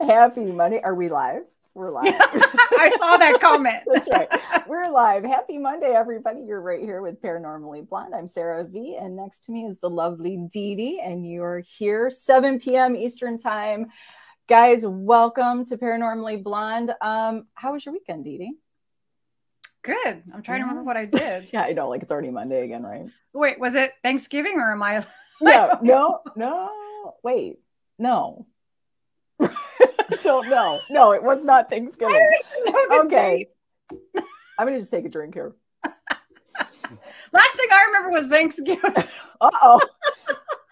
Happy Monday. Are we live? We're live. I saw that comment. That's right. We're live. Happy Monday, everybody. You're right here with Paranormally Blonde. I'm Sarah V, and next to me is the lovely Dee Dee, and you're here 7 p.m. Eastern Time. Guys, welcome to Paranormally Blonde. Um, how was your weekend, Dee Dee? Good. I'm trying yeah. to remember what I did. yeah, I know. Like it's already Monday again, right? Wait, was it Thanksgiving or am I? no, no, no. Wait, no. don't know. No, it was not Thanksgiving. okay. I'm gonna just take a drink here. Last thing I remember was Thanksgiving. uh oh.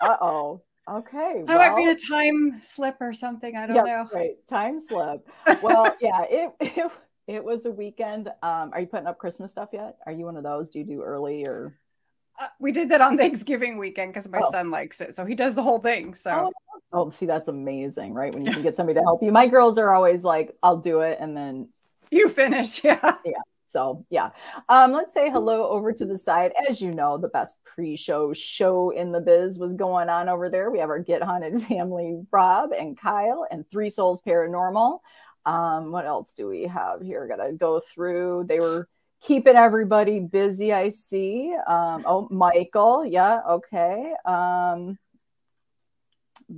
Uh oh. Okay. That well, might be a time slip or something. I don't know. Right. Time slip. Well, yeah, it, it it was a weekend. Um, are you putting up Christmas stuff yet? Are you one of those? Do you do early or uh, we did that on Thanksgiving weekend because my oh. son likes it. So he does the whole thing. So oh. oh, see, that's amazing, right? When you can get somebody to help you. My girls are always like, I'll do it, and then you finish. Yeah. Yeah. So yeah. Um, let's say hello over to the side. As you know, the best pre-show show in the biz was going on over there. We have our Get Haunted family, Rob and Kyle, and Three Souls Paranormal. Um, what else do we have here? Gotta go through. They were keeping everybody busy. I see. Um, oh, Michael. Yeah. Okay. Um,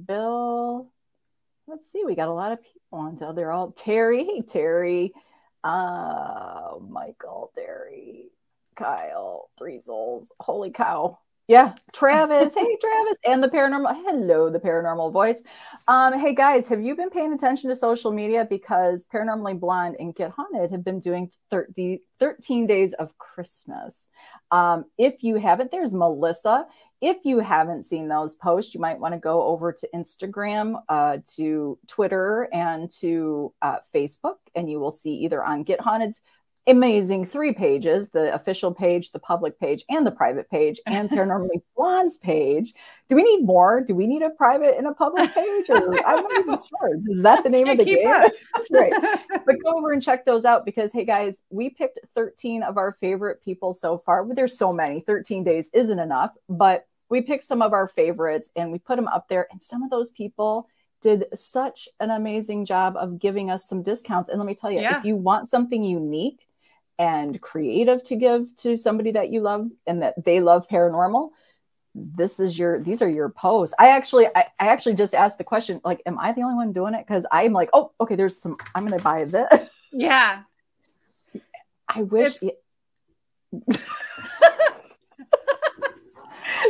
Bill. Let's see. We got a lot of people on. So they're all Terry. Hey, Terry. Uh, Michael, Terry, Kyle, Three Souls. Holy cow. Yeah, Travis. hey, Travis, and the paranormal. Hello, the paranormal voice. Um, hey guys, have you been paying attention to social media? Because Paranormally Blonde and Get Haunted have been doing 30, 13 days of Christmas. Um, if you haven't, there's Melissa. If you haven't seen those posts, you might want to go over to Instagram, uh, to Twitter, and to uh, Facebook, and you will see either on Get Haunted's amazing three pages the official page the public page and the private page and paranormally blonde's page. Do we need more? Do we need a private and a public page? Or i'm not even sure. Is that the name of the game? that's right. But go over and check those out because hey guys we picked 13 of our favorite people so far. But there's so many. 13 days isn't enough but we picked some of our favorites and we put them up there. And some of those people did such an amazing job of giving us some discounts. And let me tell you, yeah. if you want something unique, and creative to give to somebody that you love and that they love paranormal this is your these are your posts. I actually i, I actually just asked the question like am i the only one doing it? Because i'm like oh okay there's some i'm gonna buy this. Yeah. I wish it...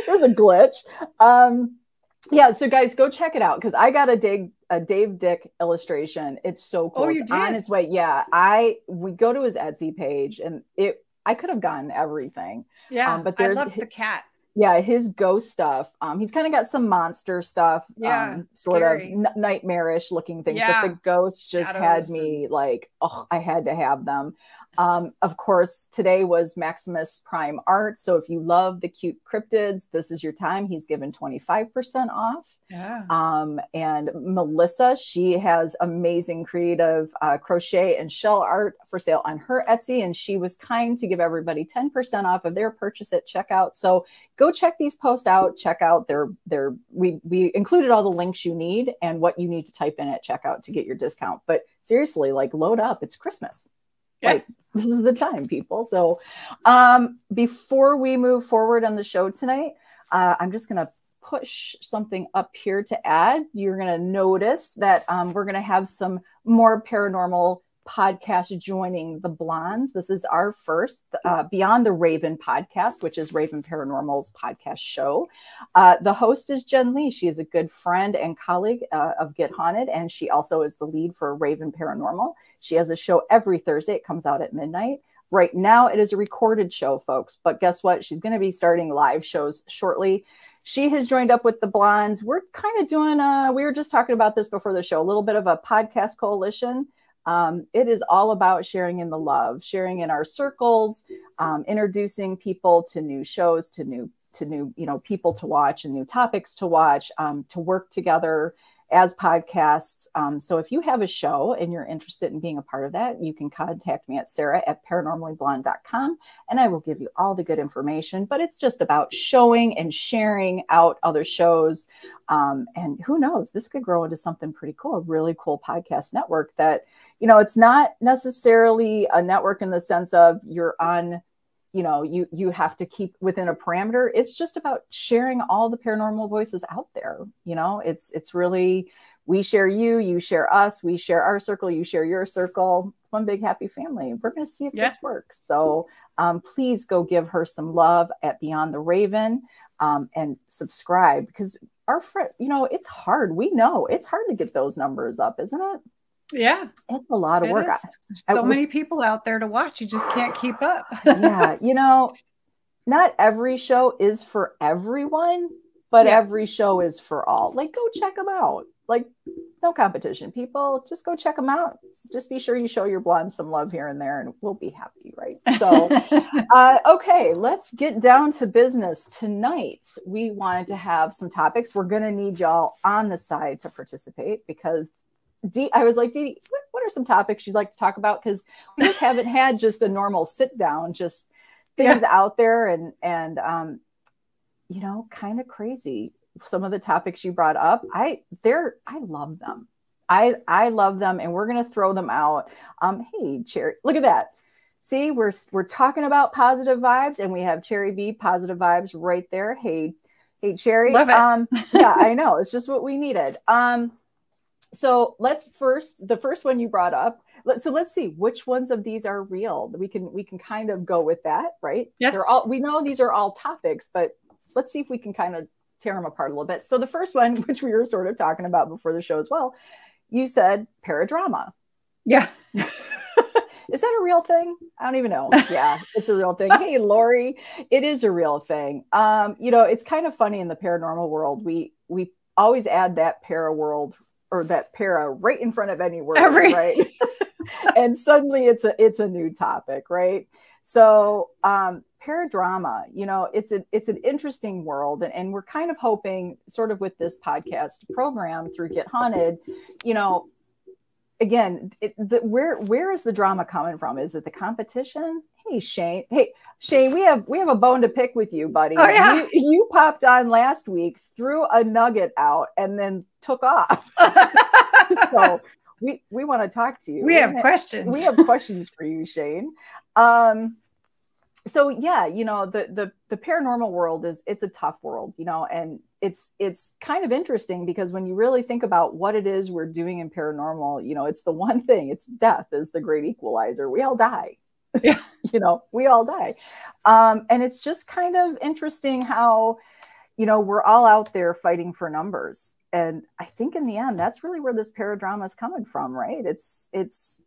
there's a glitch. Um yeah so guys go check it out because i got a dig a dave dick illustration it's so cool oh, you it's did? on its way yeah i we go to his etsy page and it i could have gotten everything yeah um, but there's I love the cat yeah his ghost stuff um he's kind of got some monster stuff yeah um, sort scary. of n- nightmarish looking things yeah. but the ghosts just Shadows had me and... like oh i had to have them um, of course, today was Maximus Prime Art. So if you love the cute cryptids, this is your time. He's given 25% off. Yeah. Um, and Melissa, she has amazing creative uh, crochet and shell art for sale on her Etsy. And she was kind to give everybody 10% off of their purchase at checkout. So go check these posts out. Check out their, their, we, we included all the links you need and what you need to type in at checkout to get your discount. But seriously, like load up. It's Christmas. Yeah. Like this is the time, people. So, um, before we move forward on the show tonight, uh, I'm just gonna push something up here to add. You're gonna notice that um, we're gonna have some more paranormal podcast joining the Blondes. This is our first uh, Beyond the Raven podcast, which is Raven Paranormal's podcast show. Uh, the host is Jen Lee. She is a good friend and colleague uh, of Get Haunted, and she also is the lead for Raven Paranormal. She has a show every Thursday. It comes out at midnight. Right now, it is a recorded show, folks. But guess what? She's going to be starting live shows shortly. She has joined up with the Blondes. We're kind of doing a, we were just talking about this before the show, a little bit of a podcast coalition um, it is all about sharing in the love, sharing in our circles, um, introducing people to new shows, to new to new you know people to watch and new topics to watch, um, to work together as podcasts. Um, so if you have a show and you're interested in being a part of that, you can contact me at sarah at paranormallyblonde.com and I will give you all the good information. But it's just about showing and sharing out other shows. Um, and who knows, this could grow into something pretty cool, a really cool podcast network that, you know, it's not necessarily a network in the sense of you're on you know you you have to keep within a parameter. It's just about sharing all the paranormal voices out there you know? It's it's really we share you you share us we share our circle you share your circle. It's one big happy family. We're going to see if yeah. this works. So um, please go give her some love at beyond the raven um, and subscribe because our friend you know it's hard. We know. It's hard to get those numbers up isn't it yeah. It's a lot of it work. so I, many people out there to watch. You just can't keep up. yeah. You know, not every show is for everyone, but yeah. every show is for all. Like, go check them out. Like, no competition. People, just go check them out. Just be sure you show your blonde some love here and there, and we'll be happy, right? So, uh, okay, let's get down to business. Tonight, we wanted to have some topics. We're going to need y'all on the side to participate because Dee, I was like, Dee, what, what are some topics you'd like to talk about? Because we just haven't had just a normal sit down, just things yeah. out there and and um, you know, kind of crazy. Some of the topics you brought up, I they're I love them. I I love them, and we're gonna throw them out. Um, hey, Cherry, look at that. See, we're we're talking about positive vibes, and we have Cherry B positive vibes right there. Hey, hey, Cherry. Love it. Um, yeah, I know. It's just what we needed. Um, so let's first the first one you brought up so let's see which ones of these are real. We can we can kind of go with that right? Yeah. They're all we know these are all topics but let's see if we can kind of tear them apart a little bit. So the first one which we were sort of talking about before the show as well you said paradrama. Yeah. Is that a real thing? I don't even know. Yeah it's a real thing. Hey lori it is a real thing. Um you know it's kind of funny in the paranormal world we we always add that para world or that para right in front of any word, Every- right? and suddenly it's a it's a new topic, right? So um paradrama, you know, it's a it's an interesting world, and, and we're kind of hoping, sort of with this podcast program through Get Haunted, you know, again, it, the, where where is the drama coming from? Is it the competition? Hey Shane, hey Shane, we have we have a bone to pick with you, buddy. Oh, yeah. you, you popped on last week, threw a nugget out, and then took off. so we we want to talk to you. We, we have questions. We have questions for you, Shane. Um, so yeah, you know the the the paranormal world is it's a tough world, you know, and it's it's kind of interesting because when you really think about what it is we're doing in paranormal, you know, it's the one thing, it's death is the great equalizer. We all die. Yeah. you know, we all die. Um, and it's just kind of interesting how, you know, we're all out there fighting for numbers. And I think in the end, that's really where this paradrama is coming from, right? It's, it's,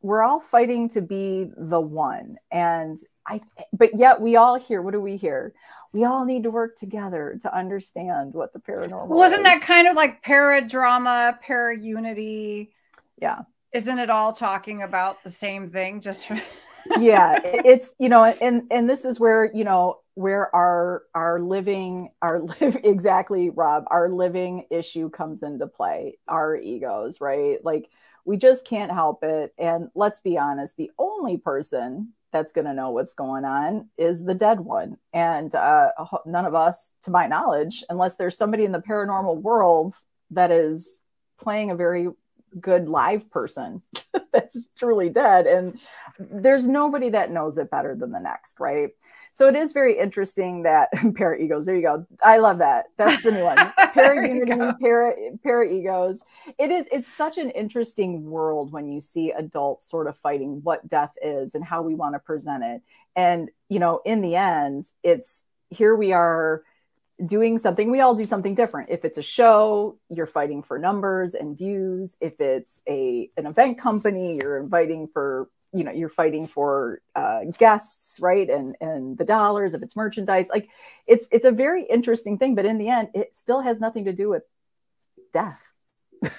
we're all fighting to be the one. And I, but yet we all hear, what do we hear? We all need to work together to understand what the paranormal Wasn't is. that kind of like paradrama, para unity? Yeah. Isn't it all talking about the same thing? Just yeah it's you know and and this is where you know where our our living our live exactly rob our living issue comes into play our egos right like we just can't help it and let's be honest the only person that's going to know what's going on is the dead one. And uh, none of us to my knowledge unless there's somebody in the paranormal world that is playing a very good live person that's truly dead and there's nobody that knows it better than the next right so it is very interesting that para egos there you go. I love that. That's the new one. Para unity para para egos it is it's such an interesting world when you see adults sort of fighting what death is and how we want to present it. And you know in the end it's here we are doing something we all do something different. If it's a show you're fighting for numbers and views. If it's a an event company you're inviting for you know you're fighting for uh, guests right? And and the dollars if it's merchandise. Like it's it's a very interesting thing but in the end it still has nothing to do with death.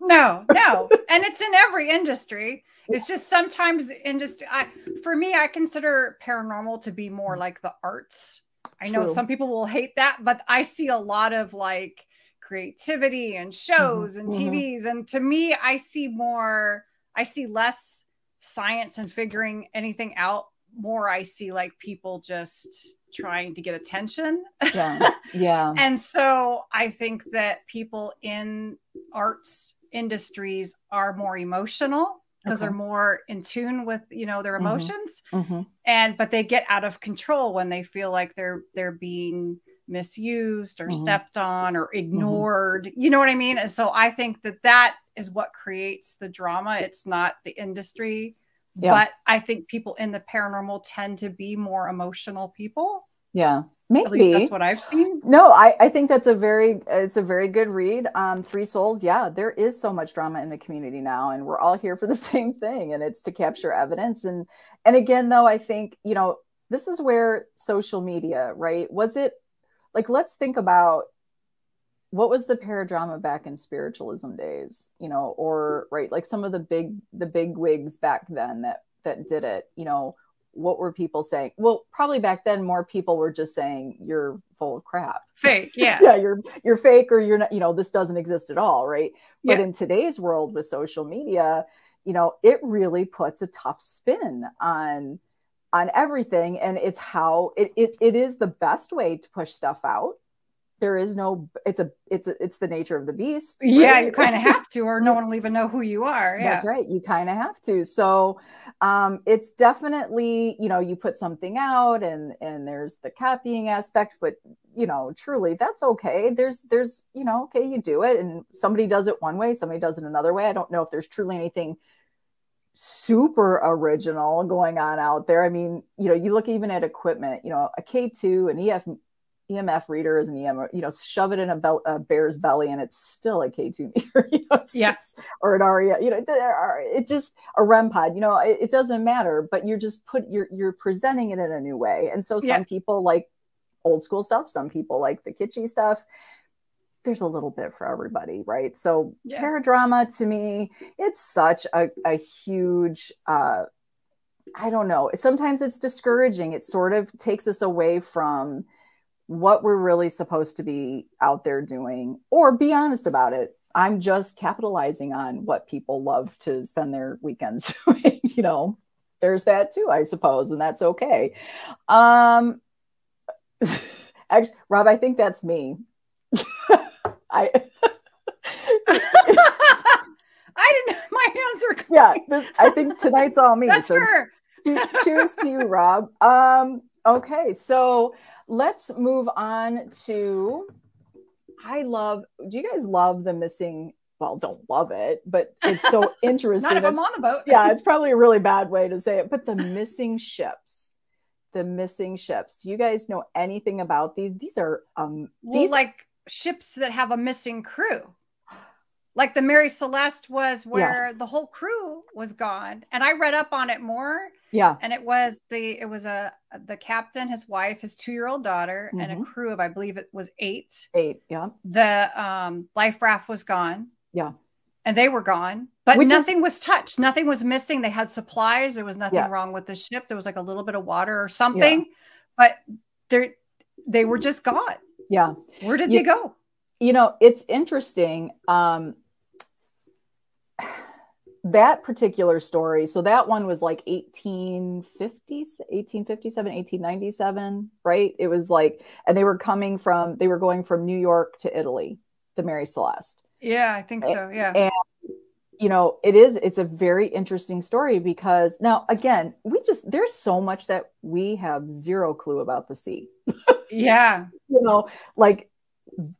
No no. And it's in every industry. It's just sometimes in just I, for me i consider paranormal to be more like the arts. I know some people will hate that, but I see a lot of like creativity and shows Mm-hmm, and TVs. And to me, I see more, I see less science and figuring anything out. More, I see like people just trying to get attention. Yeah. Yeah. and so I think that people in arts industries are more emotional because Okay. they're more in tune with you know their Mhm. emotions hmm and but they get out of control when they feel like they're they're being misused or Mhm. stepped on or ignored you know what i mean and so i think that that is what creates the drama it's not the industry Yeah. but i think people in the paranormal tend to be more emotional people Yeah. at least Maybe. that's what i've seen No, I, I think that's a very it's a very good read. Um, Three Souls, yeah, there is so much drama in the community now, and we're all here for the same thing, and it's to capture evidence. And and again, though, I think you know this is where social media, right? Was it like let's think about what was the paradrama back in spiritualism days, you know, or right, like some of the big the big wigs back then that that did it, you know, what were people saying? Well, probably back then more people were just saying you're full of crap. fake yeah Yeah, you're you're fake or you're not, you know, this doesn't exist at all, right? But Yeah. in today's world with social media, you know, it really puts a tough spin on on everything and it's how it it, it is the best way to push stuff out. There is no it's a it's a, it's the nature of the beast. yeah you kind of have to or no one will even know who you are yeah That's right. You kind of have to. So um, it's definitely, you know, you put something out and and there's the copying aspect, but you know, truly that's okay. There's there's, you know, okay, you do it and somebody does it one way, somebody does it another way. I don't know if there's truly anything super original going on out there. I mean, you know, you look even at equipment, you know, a K2, an EF EMF reader is an EM, you know, shove it in a, bel- a bear's belly and it's still a K2 meter, you know, it's- Yeah. or an ARIA, you know, it, it just a REM pod, you know, it, it doesn't matter, but you're just put, you're, you're presenting it in a new way. And so some Yeah. people like old school stuff, some people like the kitschy stuff. There's a little bit for everybody, right? So Yeah. paradrama to me, it's such a, a huge, uh, I don't know. Sometimes it's discouraging. It sort of takes us away from what we're really supposed to be out there doing, or be honest about it. I'm just capitalizing on what people love to spend their weekends doing. you know, there's that too, I suppose, and that's okay. Um, actually, Rob, I think that's me. I I didn't. My hands are. yeah, this, I think tonight's all me. That's so her. Cheers to you, Rob. Um, okay, so let's move on to. I love. Do you guys love the missing? Well, don't love it, but it's so interesting. Not if I'm on the boat. yeah, it's probably a really bad way to say it, but the missing ships. The missing ships. Do you guys know anything about these? These are um Well, these like ships that have a missing crew. Like the Mary Celeste was where the whole crew was gone. And I read up on it more. yeah, And it was the it was a the captain, his wife, his two-year-old daughter, and a Mhm. crew of I believe it was eight. eight, yeah. The um life raft was gone. Yeah. And they were gone, but Which is- nothing was touched. Nothing was missing. They had supplies. There was nothing Yeah. wrong with the ship. There was like a little bit of water or something, but they they were just gone. Yeah. Where did You- they go? you know it's interesting um that particular story so that one was like 1850 1857 1897 right it was like and they were coming from they were going from new york to italy the mary celeste Yeah, I think so. Yeah. and you know it is it's a very interesting story because now again we just there's so much that we have zero clue about the sea Yeah. you know like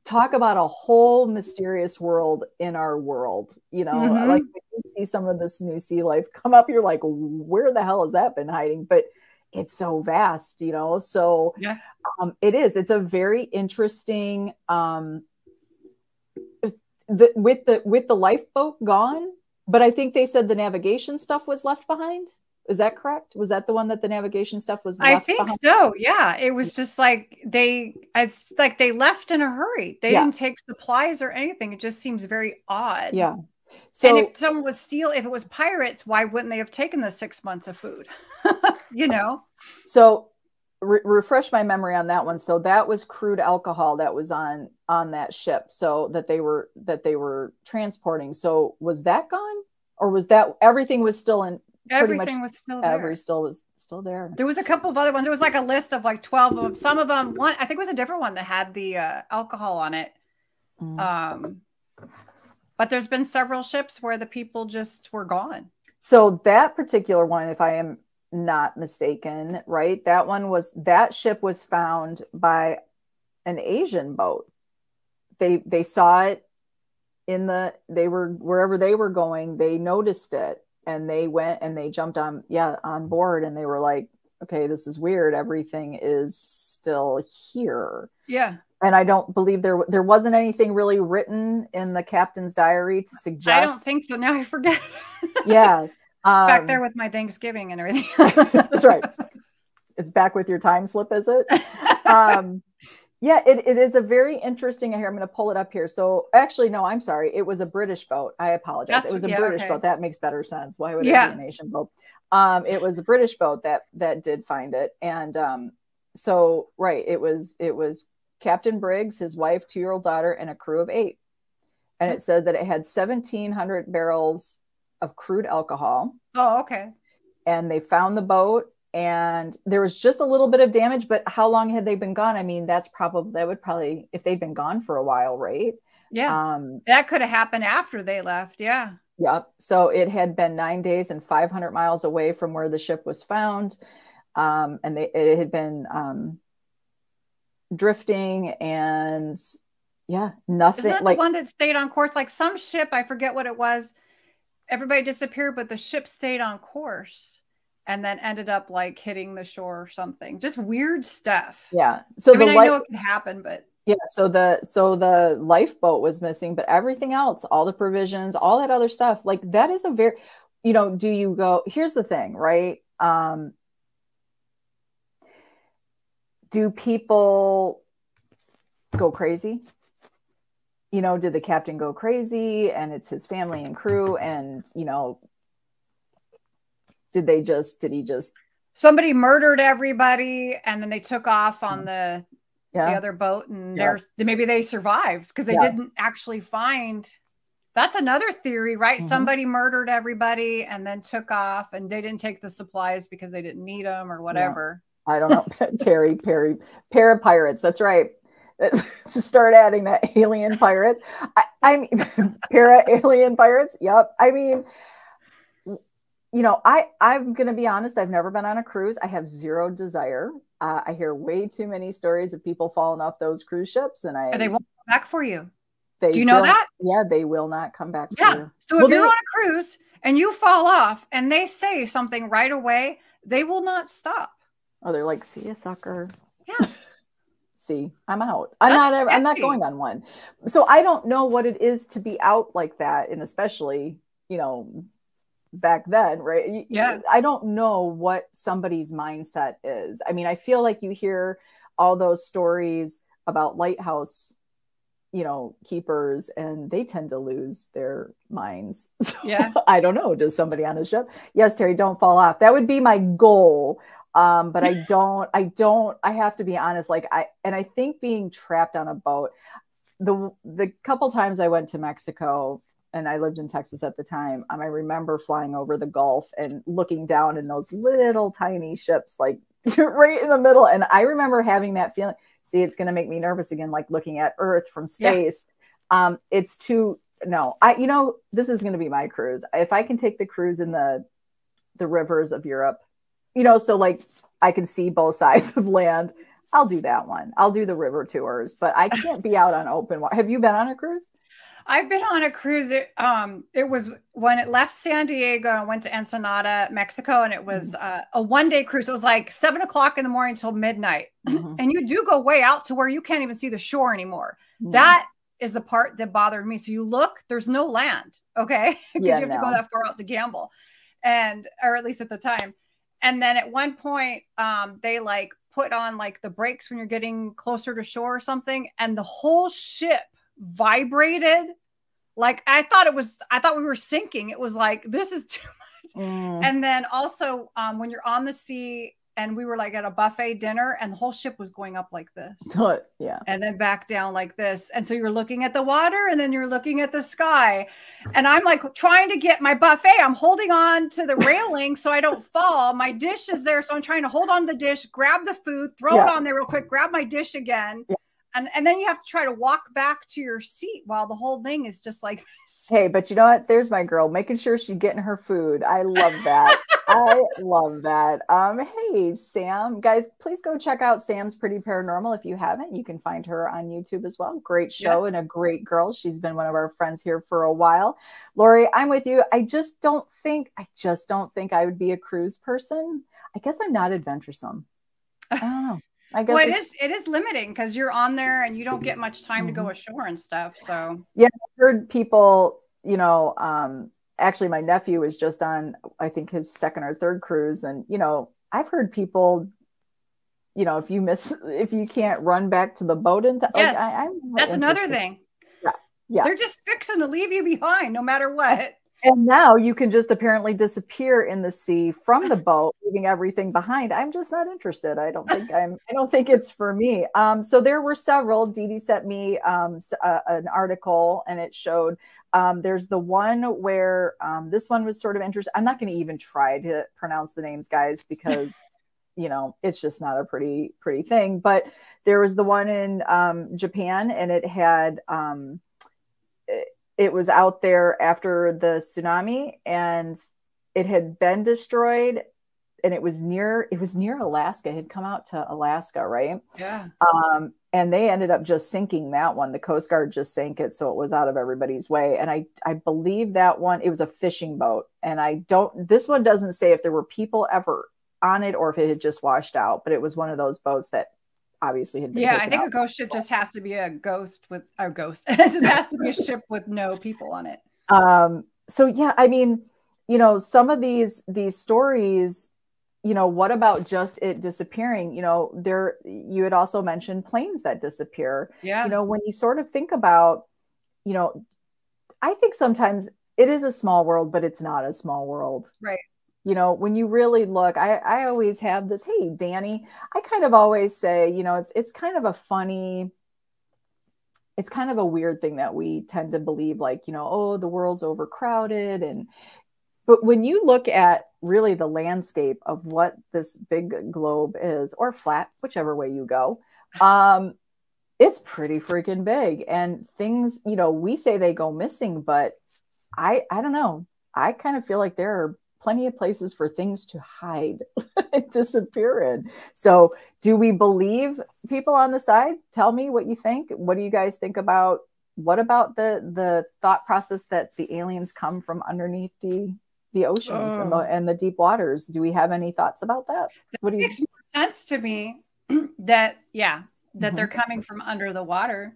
talk about a whole mysterious world in our world you know Mhm. like when you see some of this new sea life come up you're like where the hell has that been hiding but it's so vast you know so Yeah. um, it is it's a very interesting um the, with the with the lifeboat gone but i think they said the navigation stuff was left behind is that correct was that the one that the navigation stuff was I think behind? so. Yeah. It was just like they it's like they left in a hurry. They Yeah. didn't take supplies or anything. It just seems very odd. yeah so and if someone was steal if it was pirates, why wouldn't they have taken the six months of food? you know? So re- refresh my memory on that one. So that was crude alcohol that was on on that ship. So that they were that they were transporting. So was that gone, or was that everything was still in? Everything was still there. Every still was still there. There was a couple of other ones. There was like a list of like twelve of them. Some of them, one I think it was a different one that had the uh, alcohol on it. Mm. Um, but there's been several ships where the people just were gone. So that particular one, if I am not mistaken, right? That one was that ship was found by an Asian boat. They they saw it in the they were wherever they were going, they noticed it and they went and they jumped on yeah, on board and they were like, okay, this is weird. Everything is still here. Yeah. And I don't believe there there wasn't anything really written in the captain's diary to suggest. I don't think so. Now I forget. yeah. It's um, back there with my Thanksgiving and everything. that's right. It's back with your time slip, is it? um, yeah, it, it is a very interesting. Here, I'm going to pull it up here. So, actually, no, I'm sorry. It was a British boat. I apologize. That's, it was a yeah, British okay. boat. That makes better sense. Why would yeah. it be a nation boat? Um, it was a British boat that that did find it, and um, so right, it was it was Captain Briggs, his wife, two year old daughter, and a crew of eight. And it said that it had 1,700 barrels of crude alcohol. Oh, okay. And they found the boat and there was just a little bit of damage, but how long had they been gone? I mean, that's probably that would probably if they'd been gone for a while, right? Yeah. Um, that could have happened after they left. Yeah. Yep. So it had been nine days and 500 miles away from where the ship was found. Um, and they, it had been um, drifting and yeah, nothing. Isn't like, the one that stayed on course? Like some ship, I forget what it was everybody disappeared, but the ship stayed on course and then ended up like hitting the shore or something. Just weird stuff. Yeah. So I mean, I know it can happen, but yeah. So the so the lifeboat was missing, but everything else, all the provisions, all that other stuff, like that is a very, you know, do you go? Here's the thing, right? Um, do people go crazy? you know, did the captain go crazy and it's his family and crew? And, you know, did they just, did he just. Somebody murdered everybody and then they took off on the, yeah. the other boat and yeah. there's maybe they survived because they yeah. didn't actually find. That's another theory, right? Mm-hmm. Somebody murdered everybody and then took off and they didn't take the supplies because they didn't need them or whatever. I don't know. Terry Perry, pair of pirates. That's right. to start adding that alien pirates. I, I mean, para alien pirates. Yep. I mean, you know, I I'm gonna be honest. I've never been on a cruise. I have zero desire. Uh, I hear way too many stories of people falling off those cruise ships, and I and they won't come back for you. They Do you know that? Yeah, they will not come back. Yeah. So well, if you're they, on a cruise and you fall off, and they say something right away, they will not stop. Oh, they're like, "See a sucker." Yeah see i'm out i'm That's not sketchy. i'm not going on one so i don't know what it is to be out like that and especially you know back then right? Yeah. I don't know what somebody's mindset is. I mean i feel like you hear all those stories about lighthouse you know keepers and they tend to lose their minds. So, yeah. I don't know. Does somebody on the ship? Yes terry don't fall off. That would be my goal. Um, but I don't, I don't, I have to be honest. Like I, and I think being trapped on a boat, the the couple times I went to Mexico and I lived in Texas at the time, um, I remember flying over the Gulf and looking down in those little tiny ships, like right in the middle. And I remember having that feeling. See, it's going to make me nervous again, like looking at Earth from space. Yeah. Um, it's too no. I, you know, this is going to be my cruise. If I can take the cruise in the the rivers of Europe you know, so like I can see both sides of land. I'll do that one. I'll do the river tours, but I can't be out on open water. Have you been on a cruise? I've been on a cruise. It, um, it was when it left San Diego and went to Ensenada, Mexico, and it was mm-hmm. uh, a one day cruise. It was like seven o'clock in the morning until midnight. Mm-hmm. And you do go way out to where you can't even see the shore anymore. Mm-hmm. That is the part that bothered me. So you look, there's no land, okay? Because yeah, you have no. to go that far out to gamble. And, or at least at the time. And then at one point, um, they like put on like the brakes when you're getting closer to shore or something, and the whole ship vibrated. Like I thought it was, I thought we were sinking. It was like, this is too much. Mm. And then also, um, when you're on the sea and we were like at a buffet dinner and the whole ship was going up like this. yeah. And then back down like this. And so you're looking at the water and then you're looking at the sky. And I'm like trying to get my buffet. I'm holding on to the railing so I don't fall. My dish is there. So I'm trying to hold on the dish, grab the food, throw yeah. it on there real quick, grab my dish again. Yeah and and then you have to try to walk back to your seat while the whole thing is just like this. Hey, but you know what? There's my girl making sure she's getting her food. I love that. I love that. Um, hey Sam, guys, please go check out Sam's Pretty Paranormal if you haven't. You can find her on YouTube as well. Great show yeah. and a great girl. She's been one of our friends here for a while. Lori, I'm with you. I just don't think I just don't think I would be a cruise person. I guess I'm not adventuresome. I don't know. I guess well, it is it is limiting because you're on there and you don't get much time mm-hmm. to go mm-hmm. ashore and stuff. So yeah, I've heard people, you know, um, actually my nephew was just on I think his second or third cruise, and you know, I've heard people you know, if you miss, if you can't run back to the boat and yes, like, I, that's another thing. Yeah, yeah, they're just fixing to leave you behind no matter what and now you can just apparently disappear in the sea from the boat leaving everything behind. I'm just not interested. I don't think i'm i don't think it's for me. Um, so there were several. Dee Dee sent me um, uh, an article and it showed um, there's the one where um, this one was sort of interesting i'm not going to even try to pronounce the names guys because you know it's just not a pretty pretty thing. But there was the one in um, japan and it had um, it was out there after the tsunami and it had been destroyed and it was near it was near Alaska. It had come out to Alaska, right? Yeah. Um, and they ended up just sinking that one. The Coast Guard just sank it, so it was out of everybody's way. And I I believe that one it was a fishing boat, and I don't. This one doesn't say if there were people ever on it or if it had just washed out, but it was one of those boats that obviously had been yeah i think out. a ghost ship just has to be a ghost with a ghost. It just has to be a ship with no people on it. Um so yeah i mean you know some of these these stories you know what about just it disappearing? You know there you had also mentioned planes that disappear. Yeah. You know when you sort of think about you know i think sometimes it is a small world but it's not a small world. Right you know when you really look i i always have this hey danny i kind of always say you know it's it's kind of a funny it's kind of a weird thing that we tend to believe like you know oh the world's overcrowded and but when you look at really the landscape of what this big globe is or flat whichever way you go um it's pretty freaking big and things you know we say they go missing but i i don't know. I kind of feel like there are plenty of places for things to hide and disappear in. So, do we believe people on the side? Tell me what you think. What do you guys think about what about the the thought process that the aliens come from underneath the the oceans oh. and, the, oh. and the deep waters? Do we have any thoughts about that? What do you makes more sense to me that yeah, that mm-hmm. they're coming from under the water.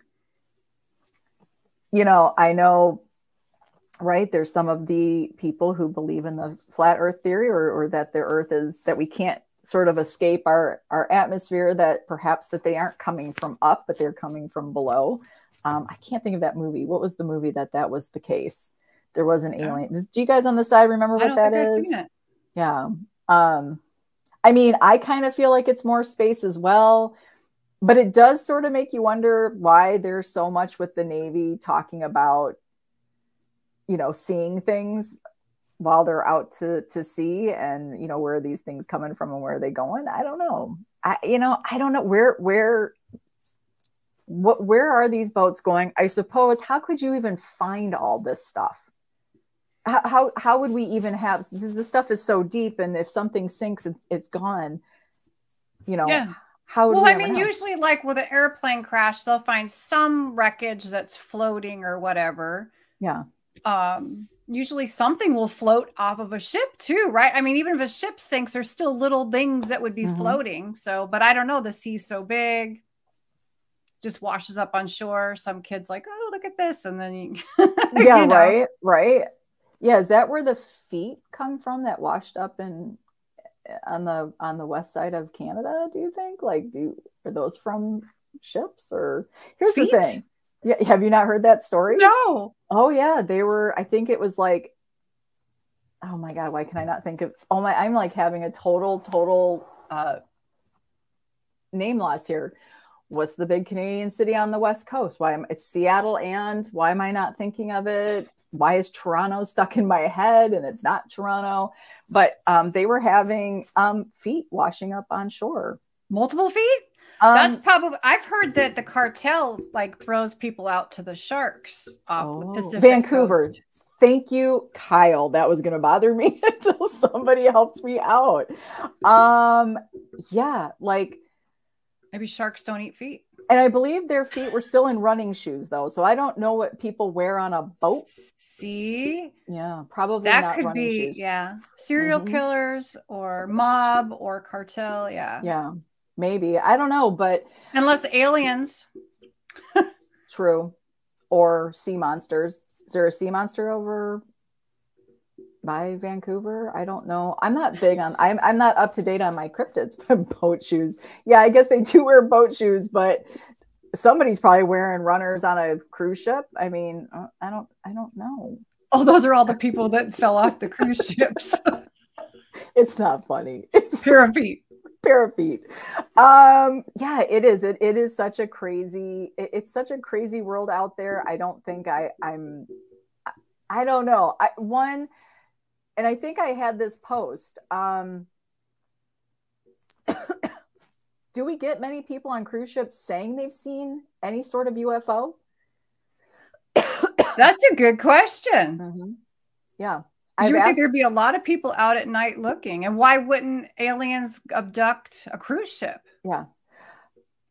You know, I know right? There's some of the people who believe in the flat earth theory or, or that the earth is that we can't sort of escape our our atmosphere that perhaps that they aren't coming from up but they're coming from below. Um, i can't think of that movie. What was the movie that that was the case? There was an alien. Do you guys on the side remember what that is? yeah. Um i mean i kind of feel like it's more space as well but it does sort of make you wonder why there's so much with the navy talking about you know seeing things while they're out to to see and you know where are these things coming from and where are they going? I don't know. I you know i don't know. Where where what where are these boats going? I suppose how could you even find all this stuff? How how, how would we even have this, this stuff is so deep and if something sinks it's, it's gone you know yeah. how well, we I mean, know? usually, like with an airplane crash, they'll find some wreckage that's floating or whatever. Yeah um, usually something will float off of a ship too, right? I mean, even if a ship sinks, there's still little things that would be mm-hmm. floating. So, but I don't know. The sea's so big, just washes up on shore. Some kids like, oh, look at this, and then you, yeah, you know. right, right. Yeah, is that where the feet come from that washed up in on the on the west side of Canada? Do you think? Like, do are those from ships or? Here's feet? the thing. Yeah, have you not heard that story? No. Oh yeah, they were. I think it was like, oh my god, why can I not think of? Oh my, I'm like having a total, total uh, name loss here. What's the big Canadian city on the west coast? Why am it's Seattle and why am I not thinking of it? Why is Toronto stuck in my head and it's not Toronto? But um, they were having um, feet washing up on shore. Multiple feet? Um, That's probably I've heard that the cartel like throws people out to the sharks off oh, the Pacific Vancouver. Coast. Thank you, Kyle. That was gonna bother me until somebody helps me out. Um, yeah, like maybe sharks don't eat feet. And I believe their feet were still in running shoes though. So I don't know what people wear on a boat. See? Yeah, probably that could be shoes. yeah. Serial mm-hmm. killers or mob or cartel. Yeah. Yeah. Maybe. I don't know, but unless aliens. true. Or sea monsters. Is there a sea monster over by Vancouver? I don't know. I'm not big on I'm I'm not up to date on my cryptids but boat shoes. Yeah, I guess they do wear boat shoes, but somebody's probably wearing runners on a cruise ship. I mean, uh, I don't I don't know. Oh, those are all the people that fell off the cruise ships. it's not funny. It's pair of feet. Pair of feet. Um, yeah, it is. It, it is such a crazy, it, it's such a crazy world out there. I don't think I I'm I don't know. I one and I think I had this post. Um, do we get many people on cruise ships saying they've seen any sort of UFO? That's a good question. Mm-hmm. Yeah. You would asked... think there'd be a lot of people out at night looking. And why wouldn't aliens abduct a cruise ship? Yeah.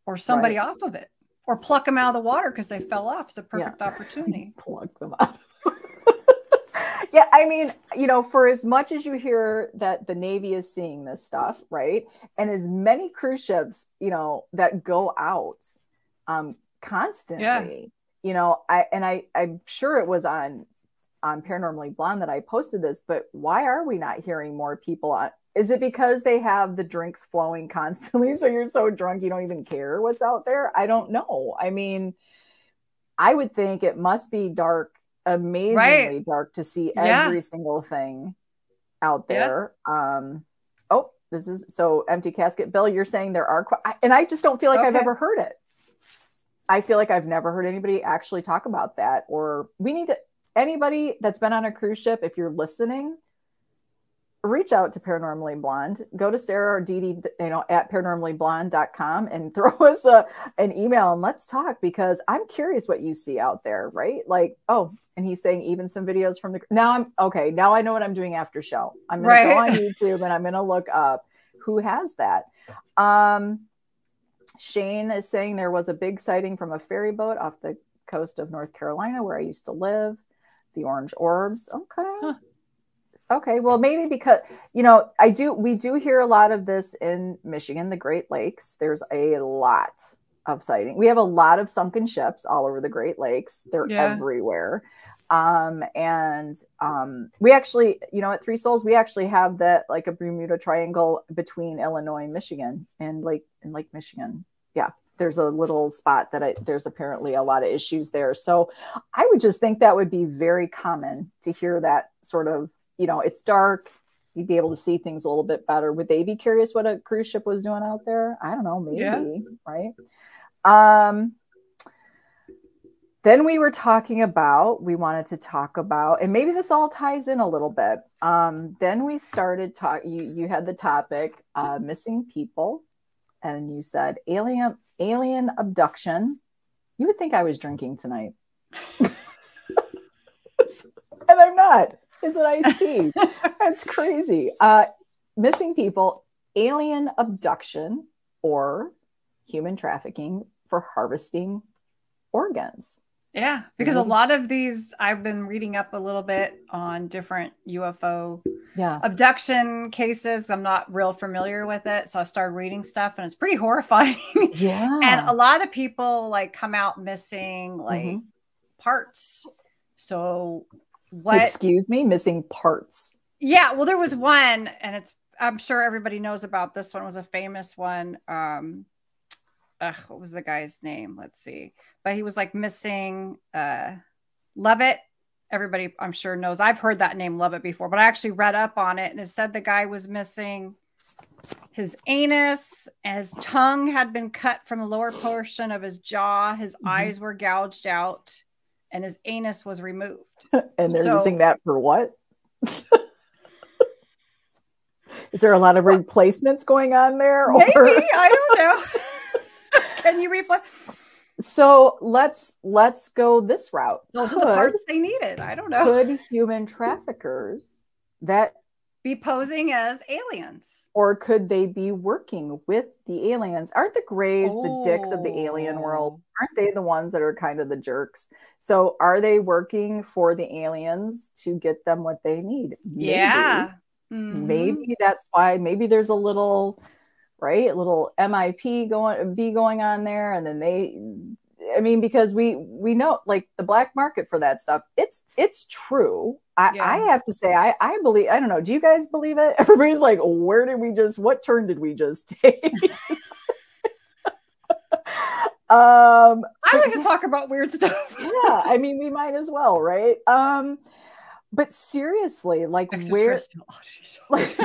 Or somebody right. off of it? Or pluck them out of the water because they fell off. It's a perfect yeah. opportunity. pluck them out yeah, I mean, you know, for as much as you hear that the Navy is seeing this stuff, right? And as many cruise ships, you know, that go out um constantly, yeah. you know, I and I I'm sure it was on on Paranormally Blonde that I posted this, but why are we not hearing more people on is it because they have the drinks flowing constantly so you're so drunk you don't even care what's out there? I don't know. I mean, I would think it must be dark amazingly right. dark to see every yeah. single thing out there. Yeah. Um, oh, this is so empty casket. Bill, you're saying there are, and I just don't feel like okay. I've ever heard it. I feel like I've never heard anybody actually talk about that. Or we need to, anybody that's been on a cruise ship, if you're listening, reach out to Paranormally Blonde. Go to Sarah or Dee Dee, you know, at paranormallyblonde.com and throw us a, an email and let's talk because I'm curious what you see out there, right? Like, oh, and he's saying even some videos from the now I'm okay. Now I know what I'm doing after show. I'm gonna right. go on YouTube and I'm gonna look up who has that. Um Shane is saying there was a big sighting from a ferry boat off the coast of North Carolina where I used to live. The orange orbs. Okay. Huh. Okay, well, maybe because you know, I do. We do hear a lot of this in Michigan, the Great Lakes. There's a lot of sighting. We have a lot of sunken ships all over the Great Lakes. They're yeah. everywhere. Um, and um, we actually, you know, at Three Souls, we actually have that like a Bermuda Triangle between Illinois and Michigan, and Lake in Lake Michigan. Yeah, there's a little spot that I, there's apparently a lot of issues there. So I would just think that would be very common to hear that sort of you know, it's dark. You'd be able to see things a little bit better. Would they be curious what a cruise ship was doing out there? I don't know, maybe, yeah. right? Um, then we were talking about we wanted to talk about and maybe this all ties in a little bit um, then we started talk you you had the topic uh, missing people and you said alien alien abduction you would think i was drinking tonight and i'm not is an iced tea. That's crazy. Uh, missing people, alien abduction, or human trafficking for harvesting organs. Yeah, because a lot of these I've been reading up a little bit on different UFO yeah. abduction cases. I'm not real familiar with it, so I started reading stuff and it's pretty horrifying. Yeah. and a lot of people like come out missing like mm-hmm. parts. So what? Excuse me, missing parts. Yeah, well, there was one, and it's I'm sure everybody knows about this one. It was a famous one. Um, ugh, what was the guy's name? Let's see. But he was like missing uh Levitt. Everybody, I'm sure knows. I've heard that name Levitt before, but I actually read up on it, and it said the guy was missing his anus, his tongue had been cut from the lower portion of his jaw. His mm-hmm. eyes were gouged out, and his anus was removed. and they're so, using that for what? Is there a lot of replacements going on there? Maybe I don't know. You replace? So let's let's go this route. Those could, are the parts they needed. I don't know. Could human traffickers that be posing as aliens? Or could they be working with the aliens? Aren't the grays oh. the dicks of the alien world? Oh. Aren't they the ones that are kind of the jerks? So are they working for the aliens to get them what they need? Maybe. Yeah. Mm-hmm. Maybe that's why maybe there's a little right, a little MIP going be going on there and then they I mean, because we we know like the black market for that stuff, it's it's true. I, yeah. I have to say, I I believe. I don't know. Do you guys believe it? Everybody's like, where did we just? What turn did we just take? um, I like to talk about weird stuff. yeah, I mean, we might as well, right? Um, but seriously, like where? Like,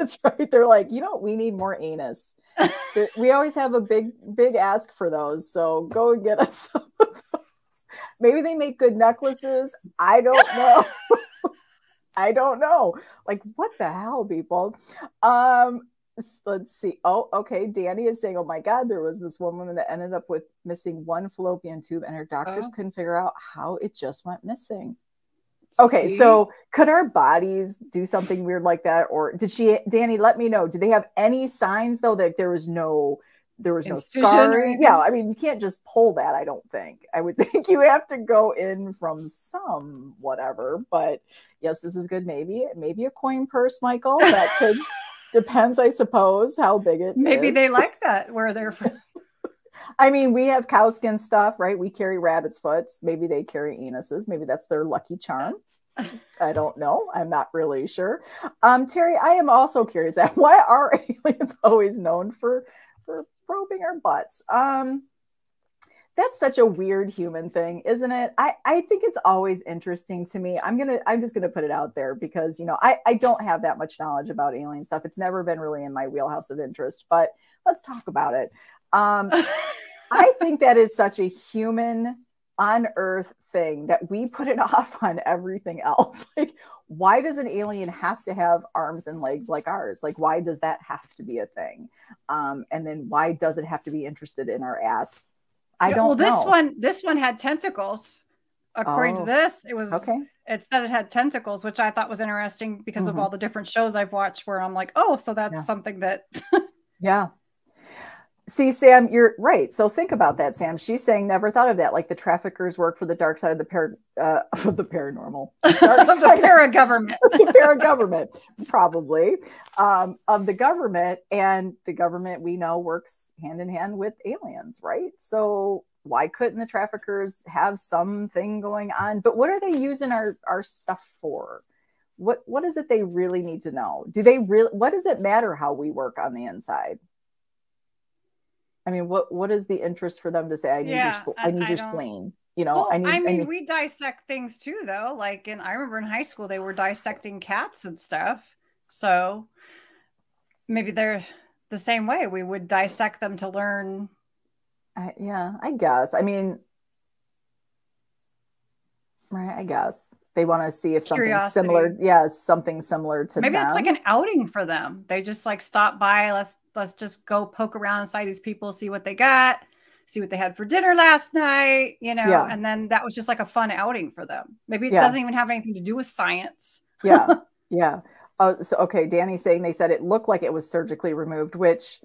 that's right. They're like, you know, we need more anus. We always have a big big ask for those so go and get us some of those. Maybe they make good necklaces. I don't know. I don't know. Like what the hell people? Um let's see. Oh okay. Danny is saying oh my god there was this woman that ended up with missing one fallopian tube and her doctors oh. couldn't figure out how it just went missing Okay, See? so could our bodies do something weird like that, or did she, Danny? Let me know. Did they have any signs though that there was no, there was Incision no scarring? Yeah, I mean, you can't just pull that. I don't think. I would think you have to go in from some whatever. But yes, this is good. Maybe, maybe a coin purse, Michael. That could depends, I suppose, how big it. Maybe is. they like that where they're from. I mean, we have cowskin stuff, right? We carry rabbit's foots. Maybe they carry anuses. Maybe that's their lucky charm. I don't know. I'm not really sure. Um, Terry, I am also curious that why are aliens always known for for probing our butts? Um, that's such a weird human thing, isn't it? I, I think it's always interesting to me. I'm gonna I'm just gonna put it out there because you know I, I don't have that much knowledge about alien stuff. It's never been really in my wheelhouse of interest, but let's talk about it. Um, I think that is such a human on earth thing that we put it off on everything else. Like, why does an alien have to have arms and legs like ours? Like, why does that have to be a thing? Um, and then why does it have to be interested in our ass? I don't. Well, this one, this one had tentacles. According oh, to this, it was okay. It said it had tentacles, which I thought was interesting because mm-hmm. of all the different shows I've watched. Where I'm like, oh, so that's yeah. something that. yeah, See, Sam, you're right. So think about that, Sam. She's saying never thought of that. Like the traffickers work for the dark side of the par uh, of the paranormal, dark of the para government, the para government, probably um, of the government, and the government we know works hand in hand with aliens, right? So why couldn't the traffickers have something going on? But what are they using our our stuff for? What what is it they really need to know? Do they really? What does it matter how we work on the inside? I mean, what what is the interest for them to say? I need yeah, your I need I your spleen. You know, well, I, need, I mean, I need... we dissect things too, though. Like, in I remember in high school they were dissecting cats and stuff. So maybe they're the same way. We would dissect them to learn. I, yeah, I guess. I mean, right? I guess they want to see if something Curiosity. similar yeah something similar to maybe them. it's like an outing for them they just like stop by let's let's just go poke around inside these people see what they got see what they had for dinner last night you know yeah. and then that was just like a fun outing for them maybe it yeah. doesn't even have anything to do with science yeah yeah oh so okay danny's saying they said it looked like it was surgically removed which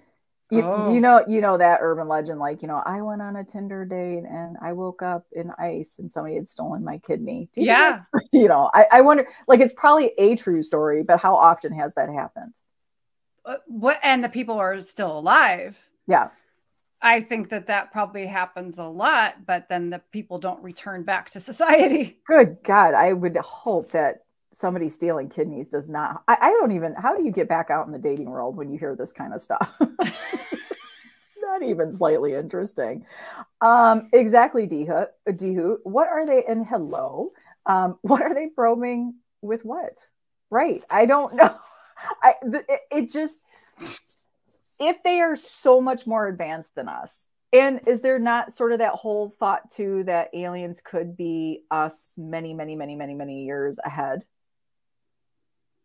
you, oh. you know, you know that urban legend, like you know, I went on a Tinder date and I woke up in ice and somebody had stolen my kidney. You yeah, know, you know, I, I wonder, like, it's probably a true story, but how often has that happened? Uh, what and the people are still alive. Yeah, I think that that probably happens a lot, but then the people don't return back to society. Good God, I would hope that somebody stealing kidneys does not I, I, don't even how do you get back out in the dating world when you hear this kind of stuff not even slightly interesting um exactly Dehu. what are they and hello um what are they probing with what right i don't know i it, it just if they are so much more advanced than us, and is there not sort of that whole thought too that aliens could be us many, many, many, many, many years ahead?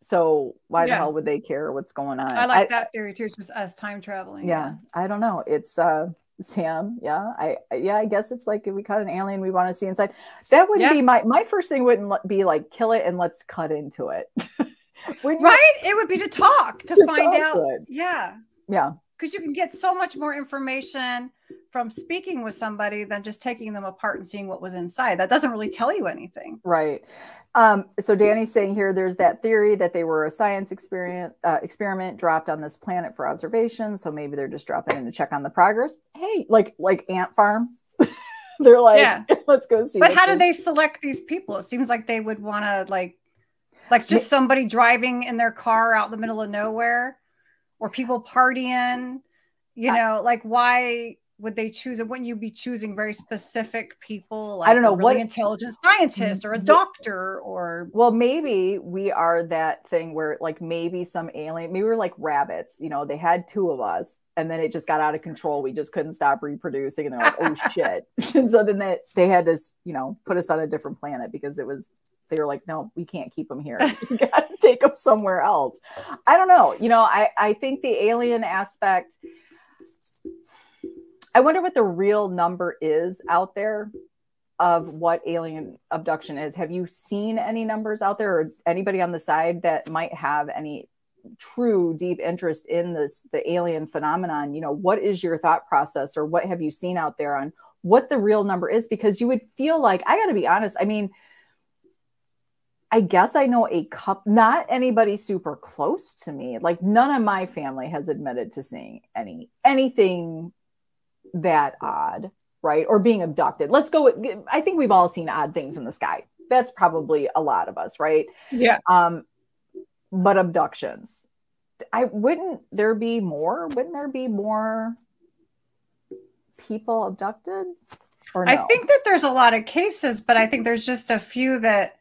So why yeah. the hell would they care what's going on? I like I, that theory too. It's just us time traveling. Yeah, I don't know. It's uh Sam. Yeah, I yeah, I guess it's like if we caught an alien, we want to see inside. That wouldn't yeah. be my my first thing. Wouldn't be like kill it and let's cut into it. right? It would be to talk to, to find talk out. Yeah. Yeah. Because you can get so much more information from speaking with somebody than just taking them apart and seeing what was inside. That doesn't really tell you anything. Right. Um, so Danny's saying here, there's that theory that they were a science experiment uh, experiment dropped on this planet for observation. So maybe they're just dropping in to check on the progress. Hey, like like ant farm. they're like, yeah. let's go see. But how do they select these people? It seems like they would want to like, like just somebody driving in their car out in the middle of nowhere, or people partying. You know, like why? Would they choose it? Wouldn't you be choosing very specific people? Like I don't know really what intelligent scientist or a doctor or well, maybe we are that thing where like maybe some alien, maybe we're like rabbits. You know, they had two of us, and then it just got out of control. We just couldn't stop reproducing, and they're like, oh shit. and so then they they had to you know put us on a different planet because it was they were like, no, we can't keep them here. You got to take them somewhere else. I don't know. You know, I I think the alien aspect I wonder what the real number is out there of what alien abduction is. Have you seen any numbers out there or anybody on the side that might have any true deep interest in this the alien phenomenon? You know, what is your thought process or what have you seen out there on what the real number is because you would feel like I got to be honest, I mean, I guess I know a cup, not anybody super close to me. Like none of my family has admitted to seeing any anything that odd, right? Or being abducted. Let's go. With, I think we've all seen odd things in the sky. That's probably a lot of us, right? Yeah. Um, but abductions. I wouldn't there be more? Wouldn't there be more people abducted? Or no? I think that there's a lot of cases, but I think there's just a few that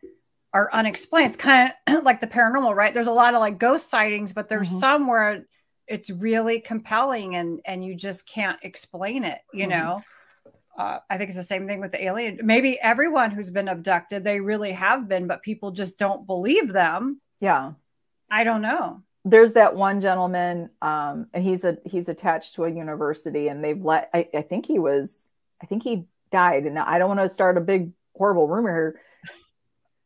are unexplained. It's kind of like the paranormal, right? There's a lot of like ghost sightings, but there's mm-hmm. some where it's really compelling and and you just can't explain it you mm-hmm. know? Uh, i think it's the same thing with the alien. Maybe everyone who's been abducted they really have been but people just don't believe them. Yeah. I don't know. There's that one gentleman um, and he's a he's attached to a university and they've let I, I think he was i think he died. And i don't want to start a big horrible rumor here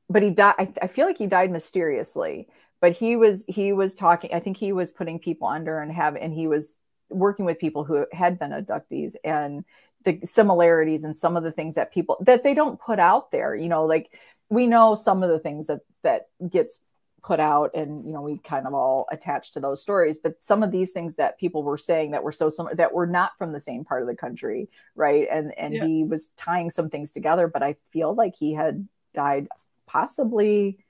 but he died I, I feel like he died mysteriously but he was he was talking i think he was putting people under and have and he was working with people who had been abductees and the similarities and some of the things that people that they don't put out there you know like we know some of the things that that gets put out and you know we kind of all attach to those stories but some of these things that people were saying that were so similar that were not from the same part of the country right and and yeah. he was tying some things together but i feel like he had died possibly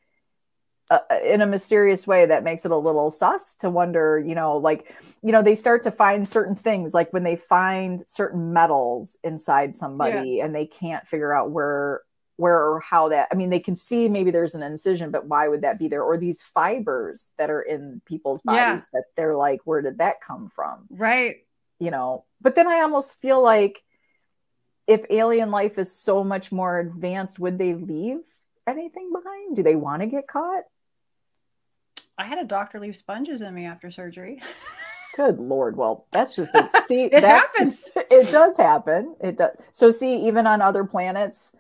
uh, in a mysterious way that makes it a little sus to wonder, you know, like, you know, they start to find certain things, like when they find certain metals inside somebody yeah. and they can't figure out where where or how that i mean they can see maybe there's an incision but why would that be there? Or these fibers that are in people's bodies yeah. that they're like where did that come from? Right. You know but then i almost feel like if alien life is so much more advanced would they leave anything behind? Do they want to get caught I had a doctor leave sponges in me after surgery. Good lord. Well, that's just a, see. it happens. It does happen. It does. So see, even on other planets,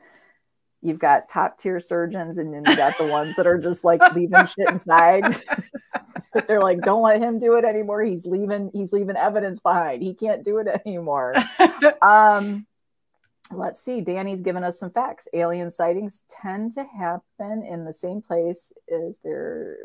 you've got top tier surgeons, and then you got the ones that are just like leaving shit inside. They're like, don't let him do it anymore. He's leaving. He's leaving evidence behind. He can't do it anymore. um, let's see. Danny's given us some facts. Alien sightings tend to happen in the same place as their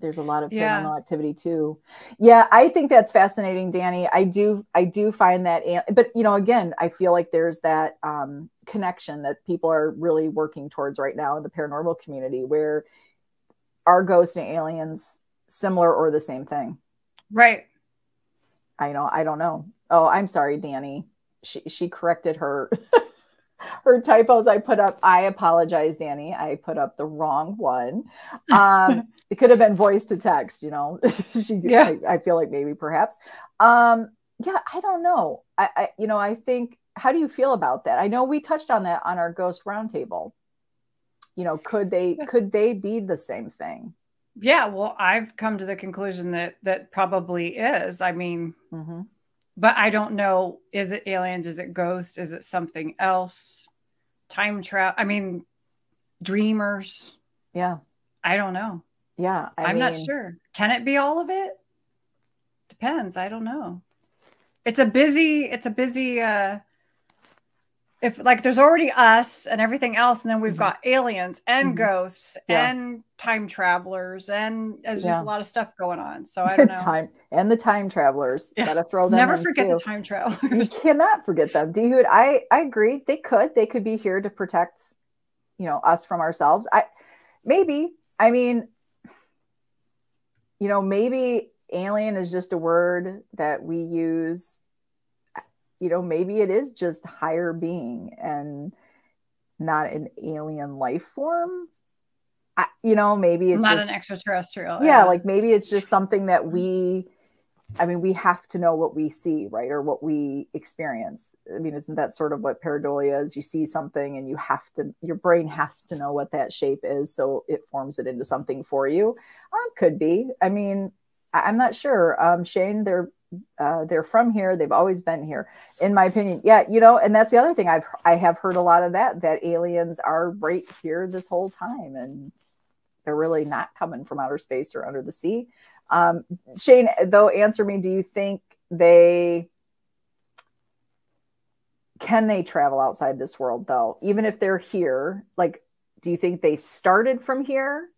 there's a lot of paranormal yeah. activity too. Yeah, I think that's fascinating, Danny. I do, I do find that, but you know, again, I feel like there's that um, connection that people are really working towards right now in the paranormal community, where are ghosts and aliens similar or the same thing? Right. I know. I don't know. Oh, I'm sorry, Danny. She she corrected her her typos I put up. I apologize, Danny. I put up the wrong one. Um, it could have been voice to text, you know. she, yeah. I, I, feel like maybe perhaps. Um, yeah, I don't know. I, I, you know, I think. How do you feel about that? I know we touched on that on our ghost roundtable. You know, could they could they be the same thing? Yeah, well, I've come to the conclusion that that probably is. I mean, mm-hmm but I don't know. Is it aliens? Is it ghosts? Is it something else? Time travel. I mean, dreamers. Yeah. I don't know. Yeah. I am not sure. Can it be all of it? Depends. I don't know. It's a busy, it's a busy uh if like there's already us and everything else, and then we've mm-hmm. got aliens and mm-hmm. ghosts yeah. and time travelers, and there's yeah. just a lot of stuff going on. So I don't know. time and the time travelers. Yeah. Gotta throw them. Never forget too. the time travelers. You cannot forget them. Dehud, I I agree. They could. They could be here to protect, you know, us from ourselves. I maybe. I mean, you know, maybe alien is just a word that we use you know, maybe it is just higher being and not an alien life form. I, you know, maybe it's not just, an extraterrestrial. Yeah, like maybe it's just something that we, I mean, we have to know what we see, right? Or what we experience. I mean, isn't that sort of what pareidolia is? You see something and you have to, your brain has to know what that shape is. So it forms it into something for you. Um, could be. I mean, I, am not sure. Um, Shane, they're uh, they're from here they've always been here in my opinion. Yeah you know and that's the other thing i've i have heard a lot of that that aliens are right here this whole time and they're really not coming from outer space or under the sea. Um, shane though answer me do you think they can they travel outside this world though? Even if they're here like do you think they started from here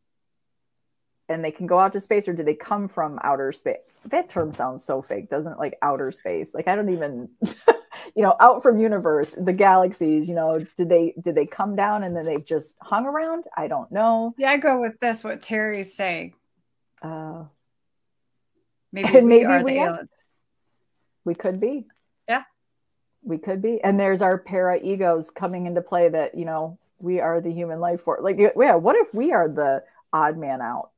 and they can go out to space or do they come from outer space that term sounds so fake doesn't it? Like outer space. Like i don't even you know out from universe the galaxies you know did they did they come down and then they've just hung around? I don't know. Yeah i go with this what terry's saying. Uh maybe we maybe are we the aliens. We could be. Yeah. We could be. And there's our para egos coming into play that you know we are the human life form like yeah what if we are the odd man out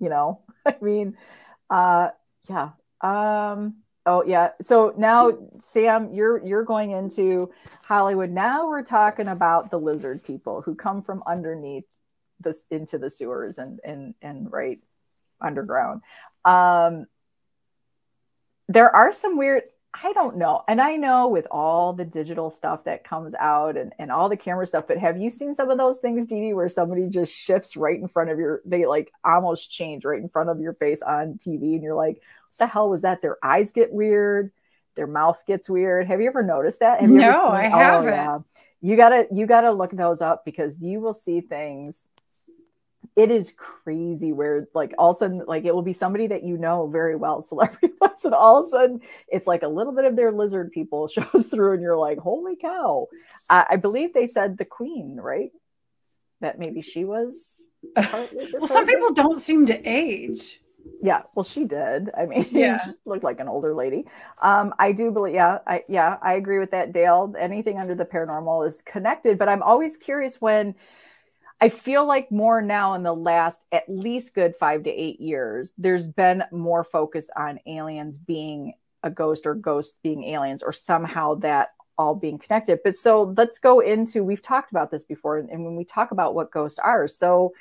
you know i mean uh yeah um oh yeah so now sam you're you're going into hollywood. Now we're talking about the lizard people who come from underneath this into the sewers and and and right underground. Um there are some weird I don't know. And I know with all the digital stuff that comes out and, and all the camera stuff, but have you seen some of those things, Dee where somebody just shifts right in front of your, they like almost change right in front of your face on TV and you're like, what the hell was that? Their eyes get weird, their mouth gets weird. Have you ever noticed that? Have no, I oh, haven't. Yeah. You gotta, you gotta look those up because you will see things it is crazy where like all of a sudden like it will be somebody that you know very well celebrity wise and all of a sudden it's like a little bit of their lizard people shows through and you're like holy cow. Uh, i believe they said the queen right? That maybe she was well some people don't seem to age. Yeah well she did. I mean yeah. looked like an older lady. Um i do believe yeah i yeah i agree with that dale. Anything under the paranormal is connected but i'm always curious when I feel like more now in the last at least good five to eight years, there's been more focus on aliens being a ghost or ghosts being aliens or somehow that all being connected. But so let's go into we've talked about this before, and when we talk about what ghosts are, so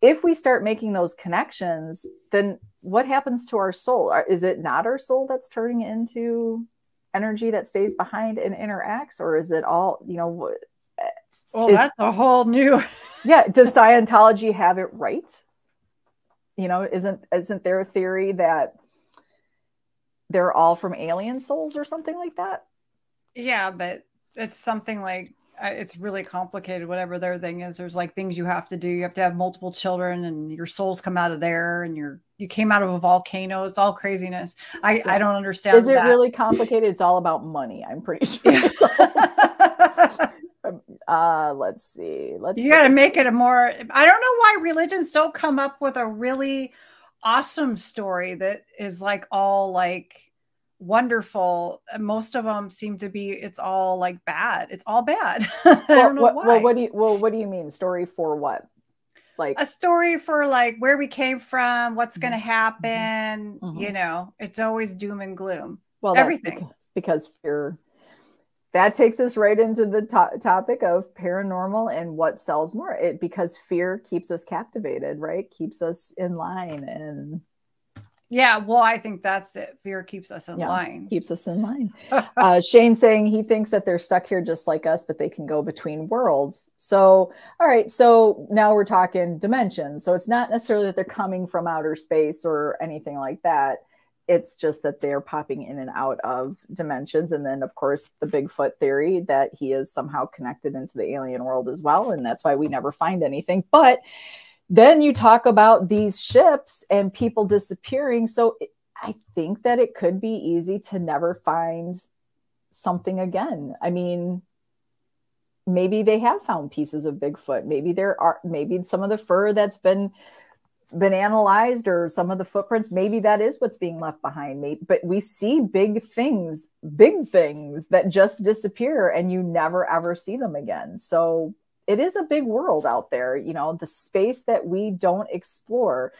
if we start making those connections, then what happens to our soul? Is it not our soul that's turning into energy that stays behind and interacts, or is it all, you know, well, is, that's a whole new. yeah. Does Scientology have it right? You know, isn't isn't there a theory that they're all from alien souls or something like that? Yeah, but it's something like uh, it's really complicated. Whatever their thing is, there's like things you have to do. You have to have multiple children, and your souls come out of there, and you're you came out of a volcano. It's all craziness. I yeah. I don't understand. Is it that. really complicated? It's all about money. I'm pretty sure. Yeah. uh let's see let's you got to make it a more i don't know why religions don't come up with a really awesome story that is like all like wonderful. Most of them seem to be it's all like bad. It's all bad. well, what, well, what do you well what do you mean? Story for what? Like a story for like where we came from, what's going to mm-hmm. happen. Mm-hmm. You know, it's always doom and gloom. Well, everything because fear. That takes us right into the to- topic of paranormal and what sells more. It because fear keeps us captivated, right? Keeps us in line and yeah, well, I think that's it. Fear keeps us in yeah, line. Keeps us in line. uh, Shane saying he thinks that they're stuck here just like us, but they can go between worlds. So, all right. So now we're talking dimensions. So it's not necessarily that they're coming from outer space or anything like that. It's just that they're popping in and out of dimensions. And then, of course, the Bigfoot theory that he is somehow connected into the alien world as well. And that's why we never find anything. But then you talk about these ships and people disappearing. So I think that it could be easy to never find something again. I mean, maybe they have found pieces of Bigfoot. Maybe there are maybe some of the fur that's been been analyzed or some of the footprints maybe that is what's being left behind me but we see big things big things that just disappear and you never ever see them again so it is a big world out there, you know, the space that we don't explore.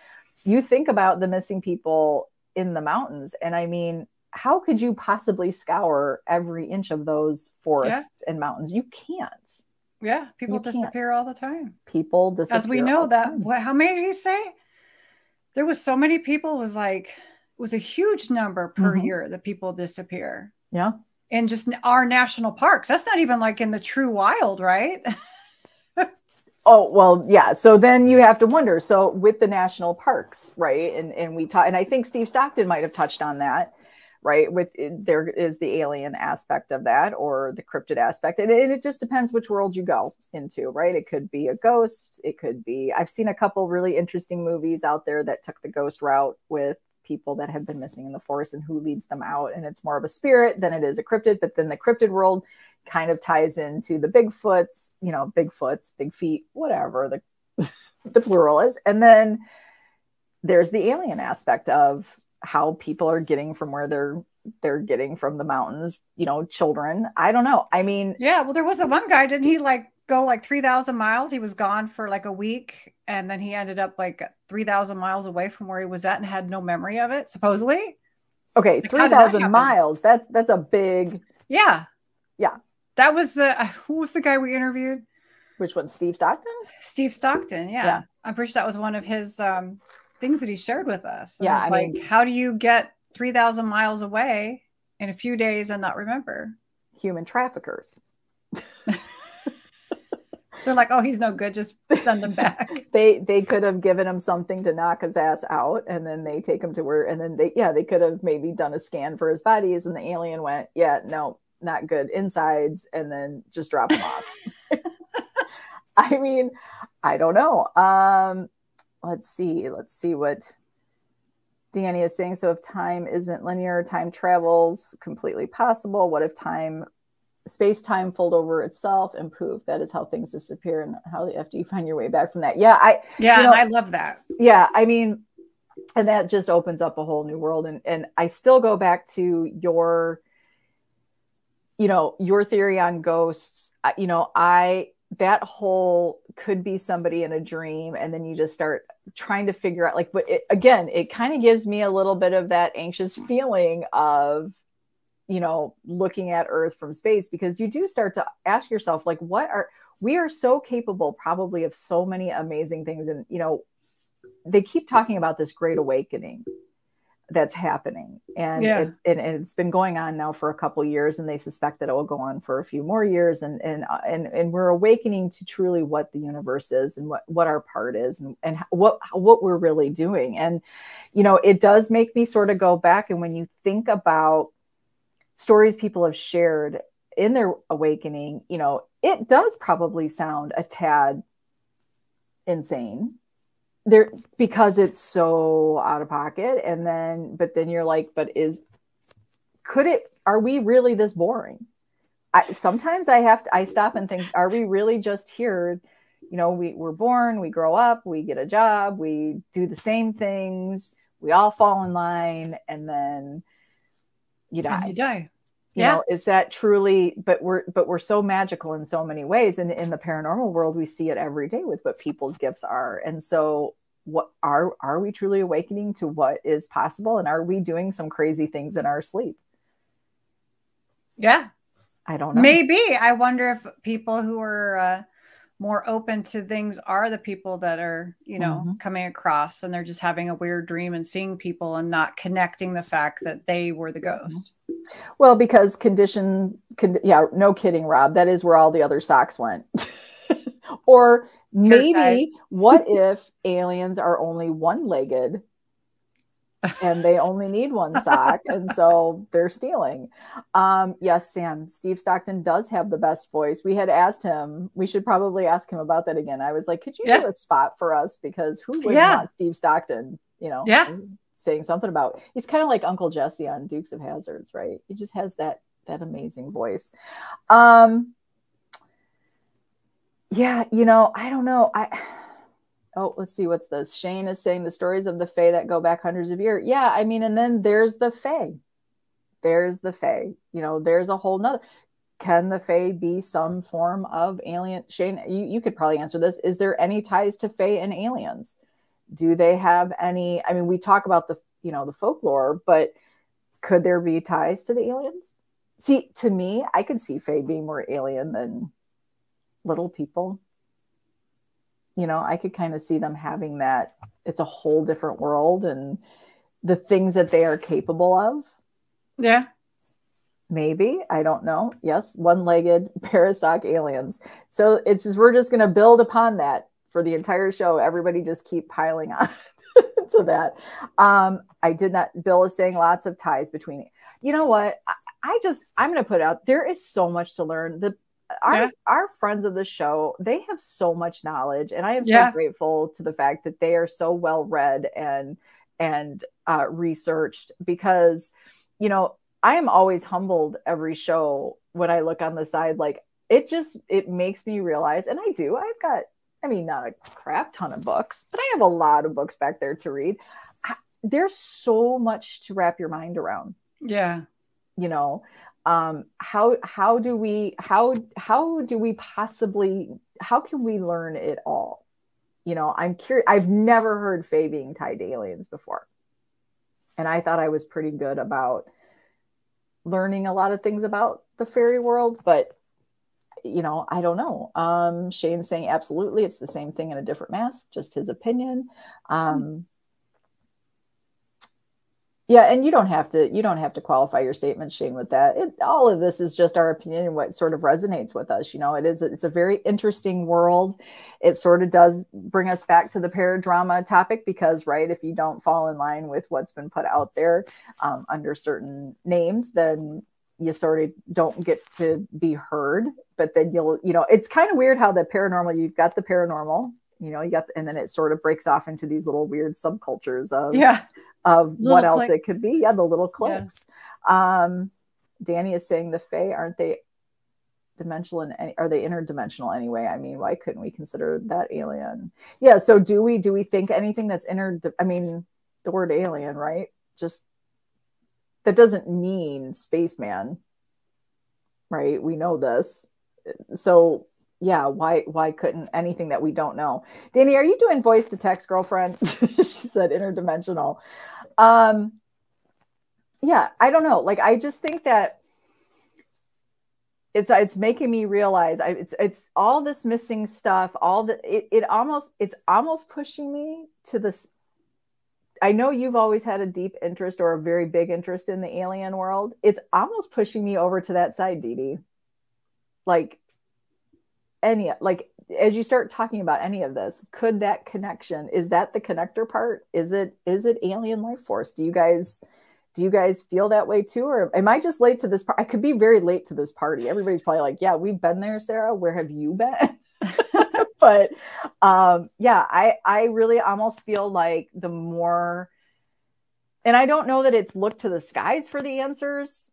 You think about the missing people in the mountains, and I mean, how could you possibly scour every inch of those forests yeah. and mountains? You can't. Yeah, people you disappear can't. all the time. People disappear. As we know that, what, how many did he say? There was so many people. It was like it was a huge number per mm-hmm. year that people disappear. Yeah, in just our national parks. That's not even like in the true wild, right? Oh, well, yeah. So then you have to wonder. So with the national parks, right? And and we talk and I think Steve Stockton might have touched on that, right? With eh, there is the alien aspect of that or the cryptid aspect. And it, it just depends which world you go into, right? It could be a ghost, it could be I've seen a couple really interesting movies out there that took the ghost route with people that have been missing in the forest and who leads them out. And it's more of a spirit than it is a cryptid. But then the cryptid world kind of ties into the Bigfoots, you know, Bigfoots, big feet, whatever the the plural is. And then there's the alien aspect of how people are getting from where they're they're getting from the mountains, you know, children. I don't know. I mean, yeah, well there was a one guy didn't he like go like 3000 miles? He was gone for like a week and then he ended up like 3000 miles away from where he was at and had no memory of it supposedly. Okay, like, 3000 that miles. That's that's a big Yeah. Yeah. That was the uh, who was the guy we interviewed? Which one? Steve Stockton? Steve Stockton, yeah. yeah. I'm pretty sure that was one of his um, things that he shared with us. yeah, I like, mean, how do you get three thousand miles away in a few days and not remember? Human traffickers. They're like, oh, he's no good. Just send him back. they they could have given him something to knock his ass out, and then they take him to where, and then they yeah they could have maybe done a scan for his bodies, and the alien went, yeah, no, not good insides and then just drop them off. I mean, I don't know. Um, let's see. Let's see what Danny is saying. So if time isn't linear, time travels completely possible. What if time space time fold over itself and poof that is how things disappear and how the after you find your way back from that yeah i yeah you know, i love that yeah i mean and that just opens up a whole new world and and i still go back to your you know, your theory on ghosts, you know, I that whole could be somebody in a dream and then you just start trying to figure out like but it, again it kind of gives me a little bit of that anxious feeling of you know looking at earth from space because you do start to ask yourself like what are we are so capable probably of so many amazing things and you know they keep talking about this great awakening that's happening. And yeah. it's and, and, it's been going on now for a couple years and they suspect that it will go on for a few more years. And and uh, and, and we're awakening to truly what the universe is and what what our part is and, and what what we're really doing. And you know it does make me sort of go back and when you think about stories people have shared in their awakening you know it does probably sound a tad insane there because it's so out of pocket and then but then you're like but is could it are we really this boring I, sometimes i have to i stop and think are we really just here you know we, we're born we grow up we get a job we do the same things we all fall in line and then you die. You die. You yeah. know, is that truly but we're but we're so magical in so many ways. And in the paranormal world, we see it every day with what people's gifts are. And so what are are we truly awakening to what is possible? And are we doing some crazy things in our sleep? Yeah. I don't know. Maybe. I wonder if people who are uh, more open to things are the people that are, you know, mm-hmm. coming across and they're just having a weird dream and seeing people and not connecting the fact that they were the mm-hmm. ghost. Well, because condition, con- yeah, no kidding, Rob. That is where all the other socks went. or maybe what if aliens are only one legged and they only need one sock and so they're stealing um yes sam steve stockton does have the best voice we had asked him we should probably ask him about that again i was like could you yeah. do a spot for us because who would yeah. want steve stockton you know yeah saying something about he's kind of like uncle jesse on dukes of Hazzards right he just has that that amazing voice um yeah you know i don't know i oh, let's see, what's this? Shane is saying the stories of the Fae that go back hundreds of years. Yeah, I mean, and then there's the Fae. There's the Fae. You know, there's a whole nother. Can the Fae be some form of alien? Shane, you, you could probably answer this. Is there any ties to Fae and aliens? Do they have any? I mean, we talk about the, you know, the folklore, but could there be ties to the aliens? See, to me, I could see Fae being more alien than little people you know, I could kind of see them having that. It's a whole different world and the things that they are capable of. Yeah. Maybe. I don't know. Yes. One legged parasoc aliens. So it's just, we're just going to build upon that for the entire show. Everybody just keep piling on to that. Um, I did not, Bill is saying lots of ties between, you know what? I, I just, I'm going to put out, there is so much to learn. The our yeah. our friends of the show they have so much knowledge and i am yeah. so grateful to the fact that they are so well read and and uh, researched because you know i am always humbled every show when i look on the side like it just it makes me realize and i do i've got i mean not a crap ton of books but i have a lot of books back there to read. I, there's so much to wrap your mind around. Yeah. You know um, how how do we how how do we possibly how can we learn it all? You know i'm curious i've never heard fae being tied to aliens before. And i thought i was pretty good about learning a lot of things about the fairy world but you know i don't know um shane's saying absolutely it's the same thing in a different mask just his opinion um yeah, and you don't have to you don't have to qualify your statement, Shane, with that. It, all of this is just our opinion and what sort of resonates with us. You know, it is it's a very interesting world. It sort of does bring us back to the paradrama topic because, right, if you don't fall in line with what's been put out there um, under certain names, then you sort of don't get to be heard. But then you'll, you know, it's kind of weird how the paranormal. You've got the paranormal, you know, you got, and then it sort of breaks off into these little weird subcultures of yeah of little what else it could be. Yeah, the little clicks. Yeah. Um, Danny is saying the Fae aren't they dimensional and are they interdimensional anyway? I mean, why couldn't we consider that alien? Yeah. So do we do we think anything that's inter? I mean, the word alien, right? Just that doesn't mean spaceman, right? We know this. So yeah, why why couldn't anything that we don't know? Danny, are you doing voice to text, girlfriend? she said interdimensional um yeah i don't know like i just think that it's it's making me realize I, it's it's all this missing stuff all the it, it almost it's almost pushing me to this i know you've always had a deep interest or a very big interest in the alien world. It's almost pushing me over to that side Dee Dee. like any like as you start talking about any of this could that connection is that the connector part? Is it is it alien life force? Do you guys do you guys feel that way too? Or am i just late to this part i could be very late to this party. Everybody's probably like yeah we've been there sarah. Where have you been but um yeah i i really almost feel like the more and i don't know that it's look to the skies for the answers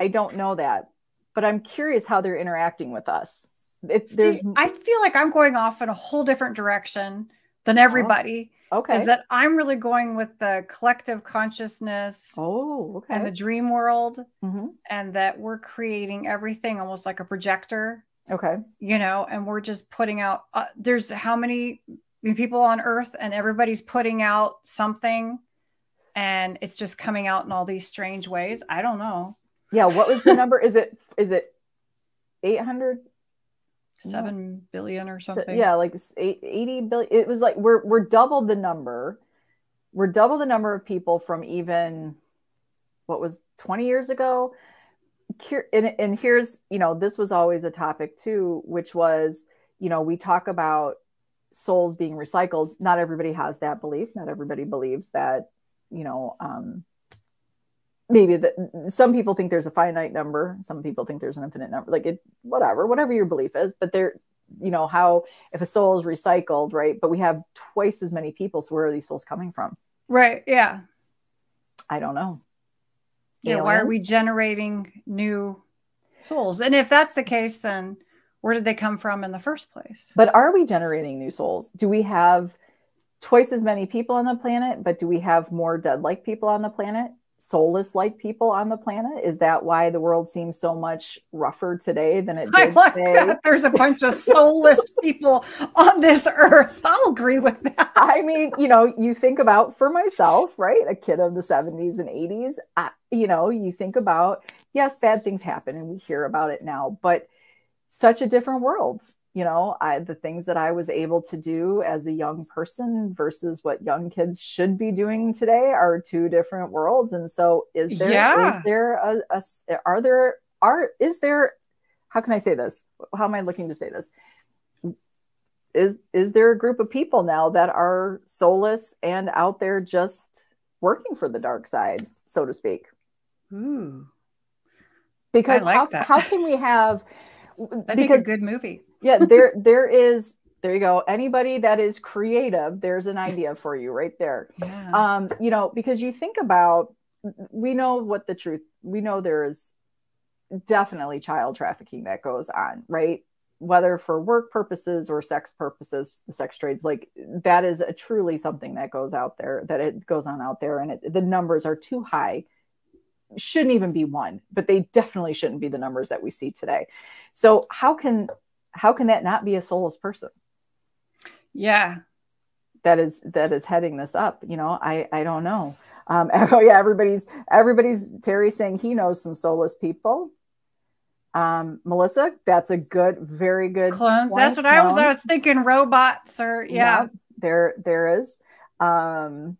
i don't know that but i'm curious how they're interacting with us it's there's I feel like I'm going off in a whole different direction than uh-huh. everybody. Okay. Is that I'm really going with the collective consciousness oh, okay. and the dream world, hmm and that we're creating everything almost like a projector, Okay. you know, and we're just putting out. Uh, there's how many people on Earth, and everybody's putting out something, and it's just coming out in all these strange ways. I don't know. Yeah. What was the number? Is it is it eight hundred? Seven billion or something. yeah, like 80 billion. It was like we're we're double the number. We're double the number of people from even what was 20 years ago. And, and here's, you know, this was always a topic too, which was, you know, we talk about souls being recycled. Not everybody has that belief. Not everybody believes that, you know, um, maybe that some people think there's a finite number some people think there's an infinite number like it whatever whatever your belief is but there you know how if a soul is recycled right but we have twice as many people so where are these souls coming from Right. Yeah. i don't know Yeah. Why are we generating new souls? And if that's the case, then where did they come from in the first place? but are we generating new souls do we have twice as many people on the planet but do we have more dead like people on the planet soulless like people on the planet is that why the world seems so much rougher today than it did like today that. There's a bunch of soulless people on this earth. I'll agree with that. I mean, you know, you think about for myself, right? A kid of the 70s and 80s, I, you know, you think about, yes, bad things happen and we hear about it now, but such a different world. You know, I, the things that I was able to do as a young person versus what young kids should be doing today are two different worlds. And so, is there, Yeah. is there a, a are there, are, is there, how can I say this? How am I looking to say this? is is there a group of people now that are soulless and out there just working for the dark side so to speak Ooh, because like how, that. how can we have that'd be because a good movie. Yeah there there is there you go. Anybody that is creative there's an idea for you right there. Yeah. um you know because you think about we know what the truth we know there is definitely child trafficking that goes on right? Whether for work purposes or sex purposes the sex trades like that is a truly something that goes out there that it goes on out there and it, the numbers are too high. Shouldn't even be one but they definitely shouldn't be the numbers that we see today. So how can how can that not be a soulless person yeah. that is that is heading this up you know i i don't know um oh yeah everybody's everybody's terry saying he knows some soulless people um melissa that's a good very good Clones. point. That's what I was. I was thinking robots or yeah. Yep, there there is um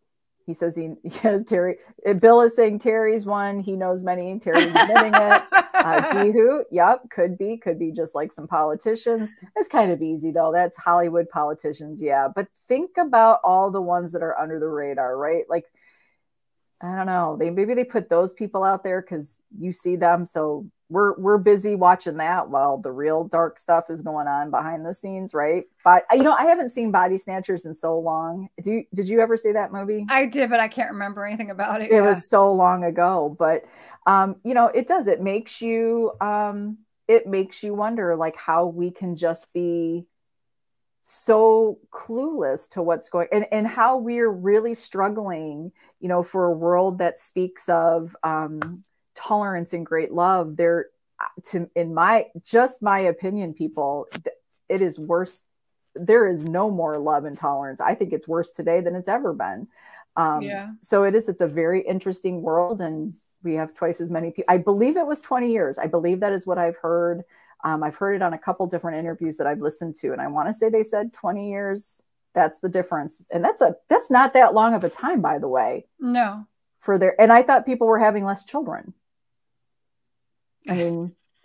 he says he yes terry uh, bill is saying terry's one he knows many terry's admitting it uh, Jihu, yep, could be, could be just like some politicians. It's kind of easy though. That's Hollywood politicians, yeah. But think about all the ones that are under the radar, right? Like, I don't know. They maybe they put those people out there because you see them. So we're we're busy watching that while the real dark stuff is going on behind the scenes, right? But you know, I haven't seen Body Snatchers in so long. Do you, did you ever see that movie? I did, but I can't remember anything about it. it yeah. was so long ago but um you know it does it makes you um it makes you wonder like how we can just be so clueless to what's going and and how we're really struggling you know for a world that speaks of um tolerance and great love there to in my just my opinion people it is worse there is no more love and tolerance i think it's worse today than it's ever been um, Yeah. So it is. It's a very interesting world, and we have twice as many people. I believe it was 20 years. I believe that is what I've heard. Um, I've heard it on a couple different interviews that I've listened to, and I want to say they said 20 years. That's the difference, and that's a that's not that long of a time, by the way, No. for their. And I thought people were having less children. I mean,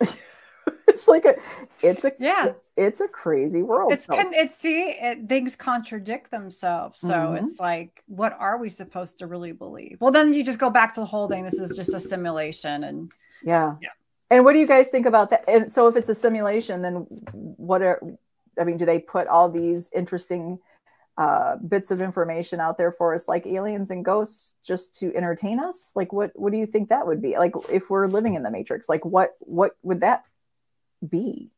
it's like a, it's a Yeah. it's a crazy world. It's So- con- it's see it, things contradict themselves. So Mhm. it's like, what are we supposed to really believe? Well, then you just go back to the whole thing. This is just a simulation, and Yeah. Yeah. And what do you guys think about that? And so if it's a simulation, then what are I mean, do they put all these interesting uh, bits of information out there for us like aliens and ghosts just to entertain us? Like what what do you think that would be? Like if we're living in the matrix, like what what would that be?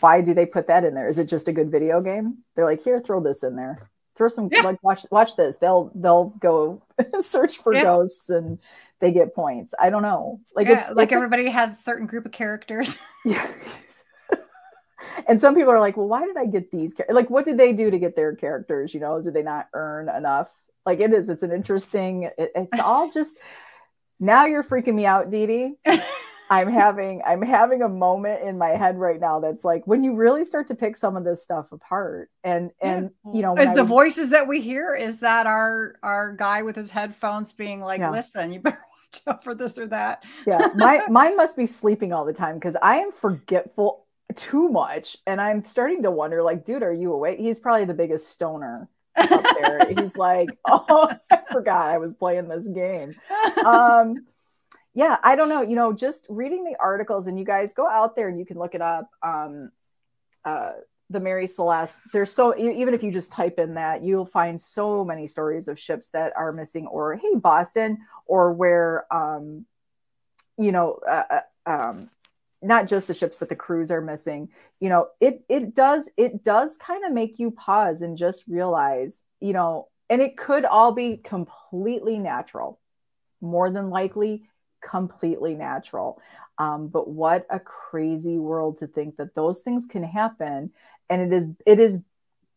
Why do they put that in there? Is it just a good video game? They're like, here, throw this in there. throw some yeah. like watch watch this they'll they'll go search for yeah. ghosts and they get points i don't know like yeah, it's like it's everybody a, has a certain group of characters yeah and some people are like well why did i get these like what did they do to get their characters you know did they not earn enough like it is it's an interesting it, it's all just now you're freaking me out Dee Dee. I'm having I'm having a moment in my head right now that's like when you really start to pick some of this stuff apart and and you know is the was, voices that we hear is that our our guy with his headphones being like yeah. listen you better watch out for this or that yeah my mine must be sleeping all the time because I am forgetful too much and I'm starting to wonder like dude are you awake he's probably the biggest stoner up there he's like oh I forgot I was playing this game um yeah, I don't know. You know, just reading the articles, and you guys go out there and you can look it up. Um, uh, the Mary Celeste. There's so even if you just type in that, you'll find so many stories of ships that are missing, or hey, Boston, or where, um, you know, uh, uh um, not just the ships, but the crews are missing. You know, it it does it does kind of make you pause and just realize, you know, and it could all be completely natural. More than likely, completely natural. Um, but what a crazy world to think that those things can happen. And it is it is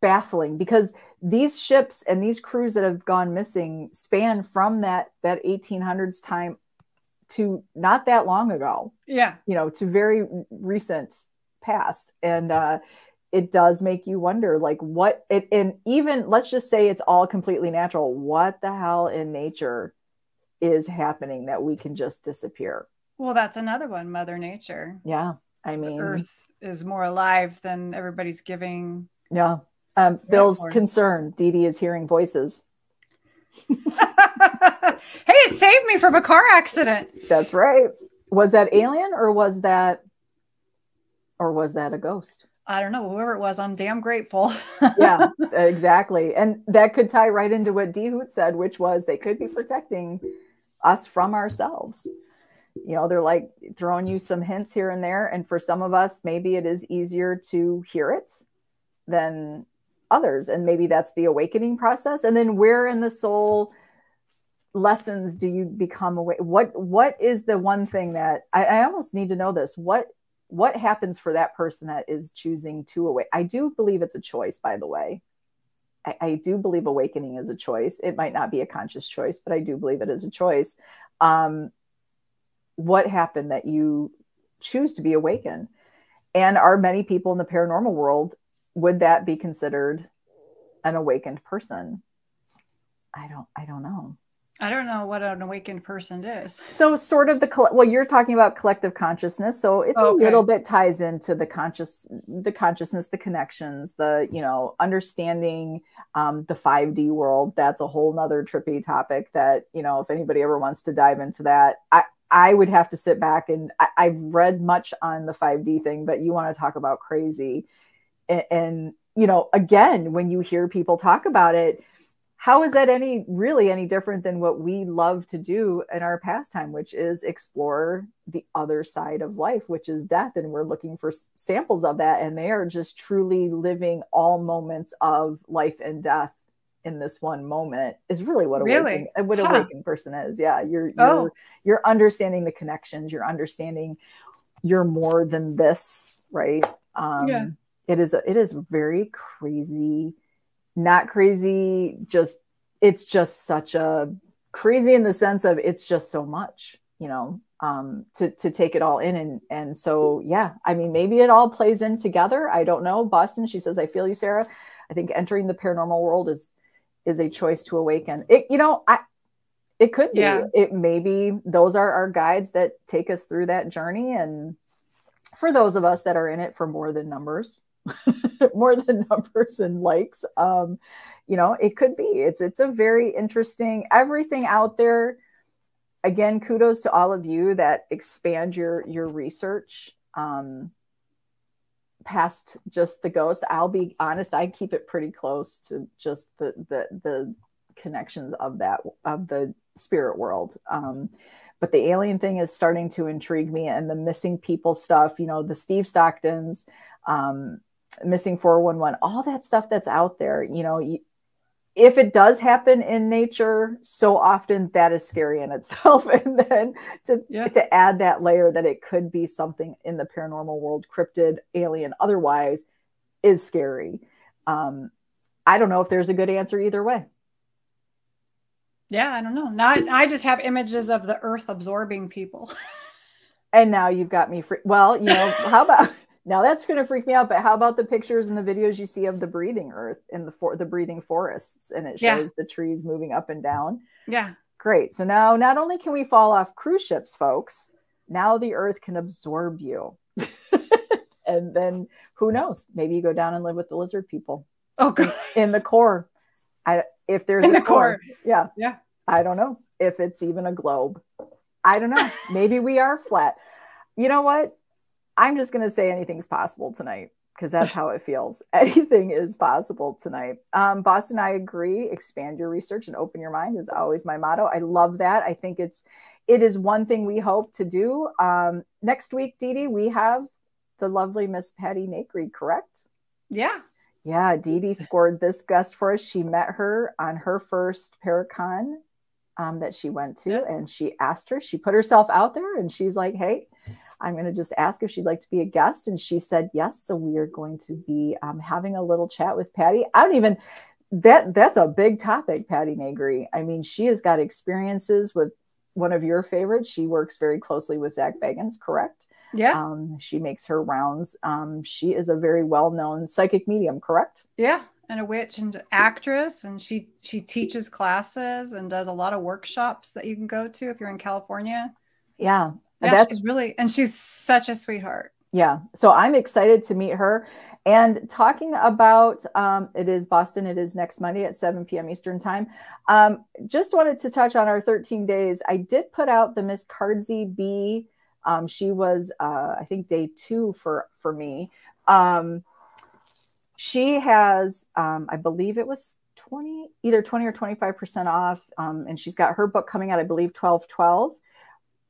baffling because these ships and these crews that have gone missing span from that that 1800s time to not that long ago. Yeah. You know, to very recent past. And uh it does make you wonder like what it and even let's just say it's all completely natural what the hell in nature is happening that we can just disappear. Well, that's another one, Mother Nature. Yeah. I mean, the Earth is more alive than everybody's giving. Yeah. Um, Bill's concerned. Dee Dee is hearing voices. hey, save me from a car accident. That's right. Was that alien or was that or was that a ghost? I don't know, whoever it was, I'm damn grateful. yeah, exactly. And that could tie right into what D Hoot said, which was they could be protecting us from ourselves. You know, they're like throwing you some hints here and there. And for some of us, maybe it is easier to hear it than others. And maybe that's the awakening process. And then where in the soul lessons do you become awake? What what is the one thing that I, I almost need to know this? What what happens for that person that is choosing to awake? I do believe it's a choice, by the way. I, I, do believe awakening is a choice. It might not be a conscious choice, but I do believe it is a choice. Um, what happened that you choose to be awakened? And are many people in the paranormal world, would that be considered an awakened person? I don't, I don't know. I don't know what an awakened person is. So, sort of the well, you're talking about collective consciousness, so it's okay. a little bit ties into the conscious, the consciousness, the connections, the you know understanding um, the 5D world. That's a whole nother trippy topic. That you know, if anybody ever wants to dive into that, I I would have to sit back and I, I've read much on the 5D thing, but you want to talk about crazy, and, and you know, again, when you hear people talk about it how is that any really any different than what we love to do in our pastime which is explore the other side of life which is death and we're looking for samples of that and they are just truly living all moments of life and death in this one moment is really what a really? what huh. awakened person is yeah you're you're oh. you're understanding the connections you're understanding you're more than this right um yeah. it is a, it is very crazy not crazy just it's just such a crazy in the sense of it's just so much you know um to to take it all in. And and so yeah i mean maybe it all plays in together. I don't know. Boston she says i feel you sarah. I think entering the paranormal world is is a choice to awaken. It you know i it could be. Yeah. it maybe those are our guides that take us through that journey. And for those of us that are in it for more than numbers more than numbers and likes. Um, you know, it could be. It's it's a very interesting everything out there. Again, kudos to all of you that expand your your research um, past just the ghost. I'll be honest, I keep it pretty close to just the the the connections of that of the spirit world. Um, but the alien thing is starting to intrigue me and the missing people stuff you know the steve stocktons um, missing 411 all that stuff that's out there you know you, if it does happen in nature so often that is scary in itself. And then to, yeah. to add that layer that it could be something in the paranormal world cryptid alien otherwise is scary. Um, i don't know if there's a good answer either way. Yeah i don't know. Now I, I just have images of the earth absorbing people. And now you've got me free well you know how about now that's going to freak me out. But how about the pictures and the videos you see of the breathing earth in the for the breathing forests, and it shows yeah. the trees moving up and down. Yeah, great. So now not only can we fall off cruise ships, folks, now the earth can absorb you, and then who knows? Maybe you go down and live with the lizard people. Oh, God. in the core. I if there's in the core. core. Yeah, yeah. I don't know if it's even a globe. I don't know. Maybe we are flat. You know what? I'm just going to say anything's possible tonight because that's how it feels. Anything is possible tonight. Um, Boston, I agree. Expand your research and open your mind is always my motto. I love that. I think it's it is one thing we hope to do. Um, next week, Dee Dee, we have the lovely Miss Patti Negri, correct? Yeah. Yeah, Dee Dee scored this guest for us. She met her on her first Paracon um, that she went to, yeah. and she asked her. She put herself out there, and she's like, "Hey, I'm going to just ask if she'd like to be a guest. And she said yes. So we are going to be um, having a little chat with Patti. I don't even, that that's a big topic, Patti Negri. I mean, she has got experiences with one of your favorites. She works very closely with Zak Bagans, correct? Yeah. Um, she makes her rounds. Um, she is a very well known psychic medium, correct? Yeah. And a witch and actress, and she she teaches classes and does a lot of workshops that you can go to if you're in California. Yeah, yeah, that's she's really, and she's such a sweetheart. Yeah. So I'm excited to meet her. And talking about um, it is Boston, it is next Monday at 7 p.m. Eastern Time. Um, just wanted to touch on our 13 days. I did put out the Miss Cardzy B. Um, she was, uh, I think, day two for for me. Um, she has, um, I believe it was 20, either 20 or 25 percent off, um, and she's got her book coming out, I believe, 12 12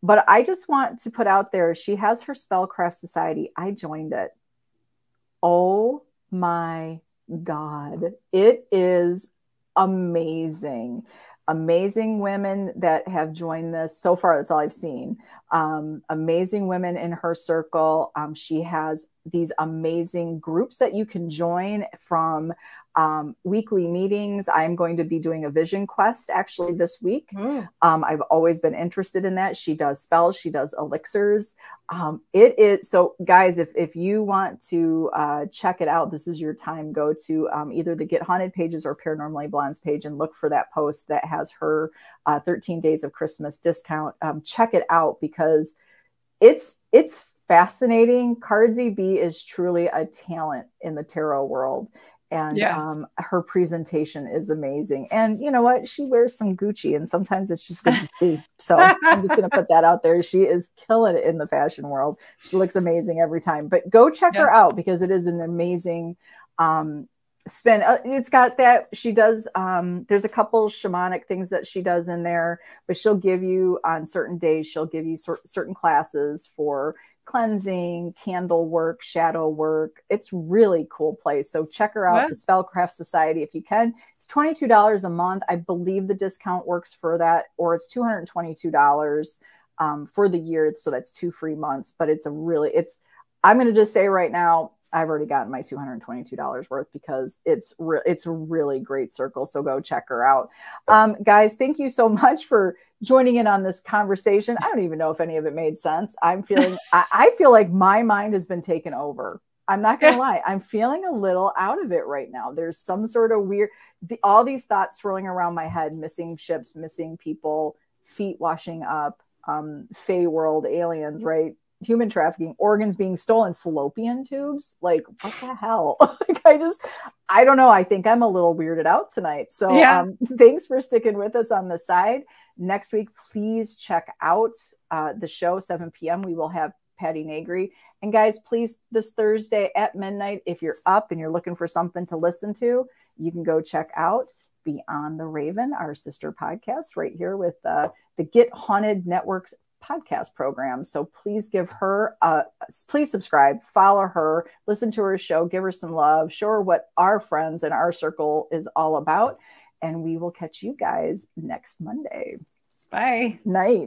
but I just want to put out there she has her spellcraft society. I joined it. Oh my God. It is amazing. Amazing women that have joined this. So far, that's all I've seen. Um, amazing women in her circle. Um, she has these amazing groups that you can join from um, weekly meetings. I'm going to be doing a vision quest actually this week. Mm. Um, I've always been interested in that. She does spells, she does elixirs. Um, it is so, guys. If if you want to uh, check it out, this is your time. Go to um, either the Get Haunted pages or Paranormally Blondes page and look for that post that has her uh, 13 Days of Christmas discount. Um, check it out because it's it's fascinating. Cardzy B is truly a talent in the tarot world and yeah. um, her presentation is amazing. And you know what? She wears some Gucci, and sometimes it's just good to see. So I'm just going to put that out there. She is killing it in the fashion world. She looks amazing every time. But go check yeah. her out because it is an amazing um, spin. Uh, it's got that she does. Um, there's a couple shamanic things that she does in there, but she'll give you on certain days. She'll give you cer- certain classes for cleansing, candle work, shadow work. It's really cool place. So check her out, yeah. the Spellcraft Society, if you can. It's $22 a month. I believe the discount works for that, or it's $222 um, for the year. So that's two free months, but it's a really, it's, I'm going to just say right now, I've already gotten my $222 worth because it's re- it's a really great circle. So go check her out. Um, guys, thank you so much for joining in on this conversation. I don't even know if any of it made sense. I'm feeling, I, I feel like my mind has been taken over. I'm not going to lie. I'm feeling a little out of it right now. There's some sort of weird, the, all these thoughts swirling around my head missing ships, missing people, feet washing up, um, Fey world aliens, right? Human trafficking, organs being stolen, fallopian tubes. Like, what the hell? like, I just, I don't know. I think I'm a little weirded out tonight. So, yeah. um, thanks for sticking with us on the side. Next week, please check out uh, the show, 7 p.m. We will have Patti Negri. And guys, please, this Thursday at midnight, if you're up and you're looking for something to listen to, you can go check out Beyond the Raven, our sister podcast, right here with uh, the Get Haunted Networks podcast program. So please give her, uh, please subscribe, follow her, listen to her show, give her some love, show her what our friends and our circle is all about and we will catch you guys next Monday. Bye. Night.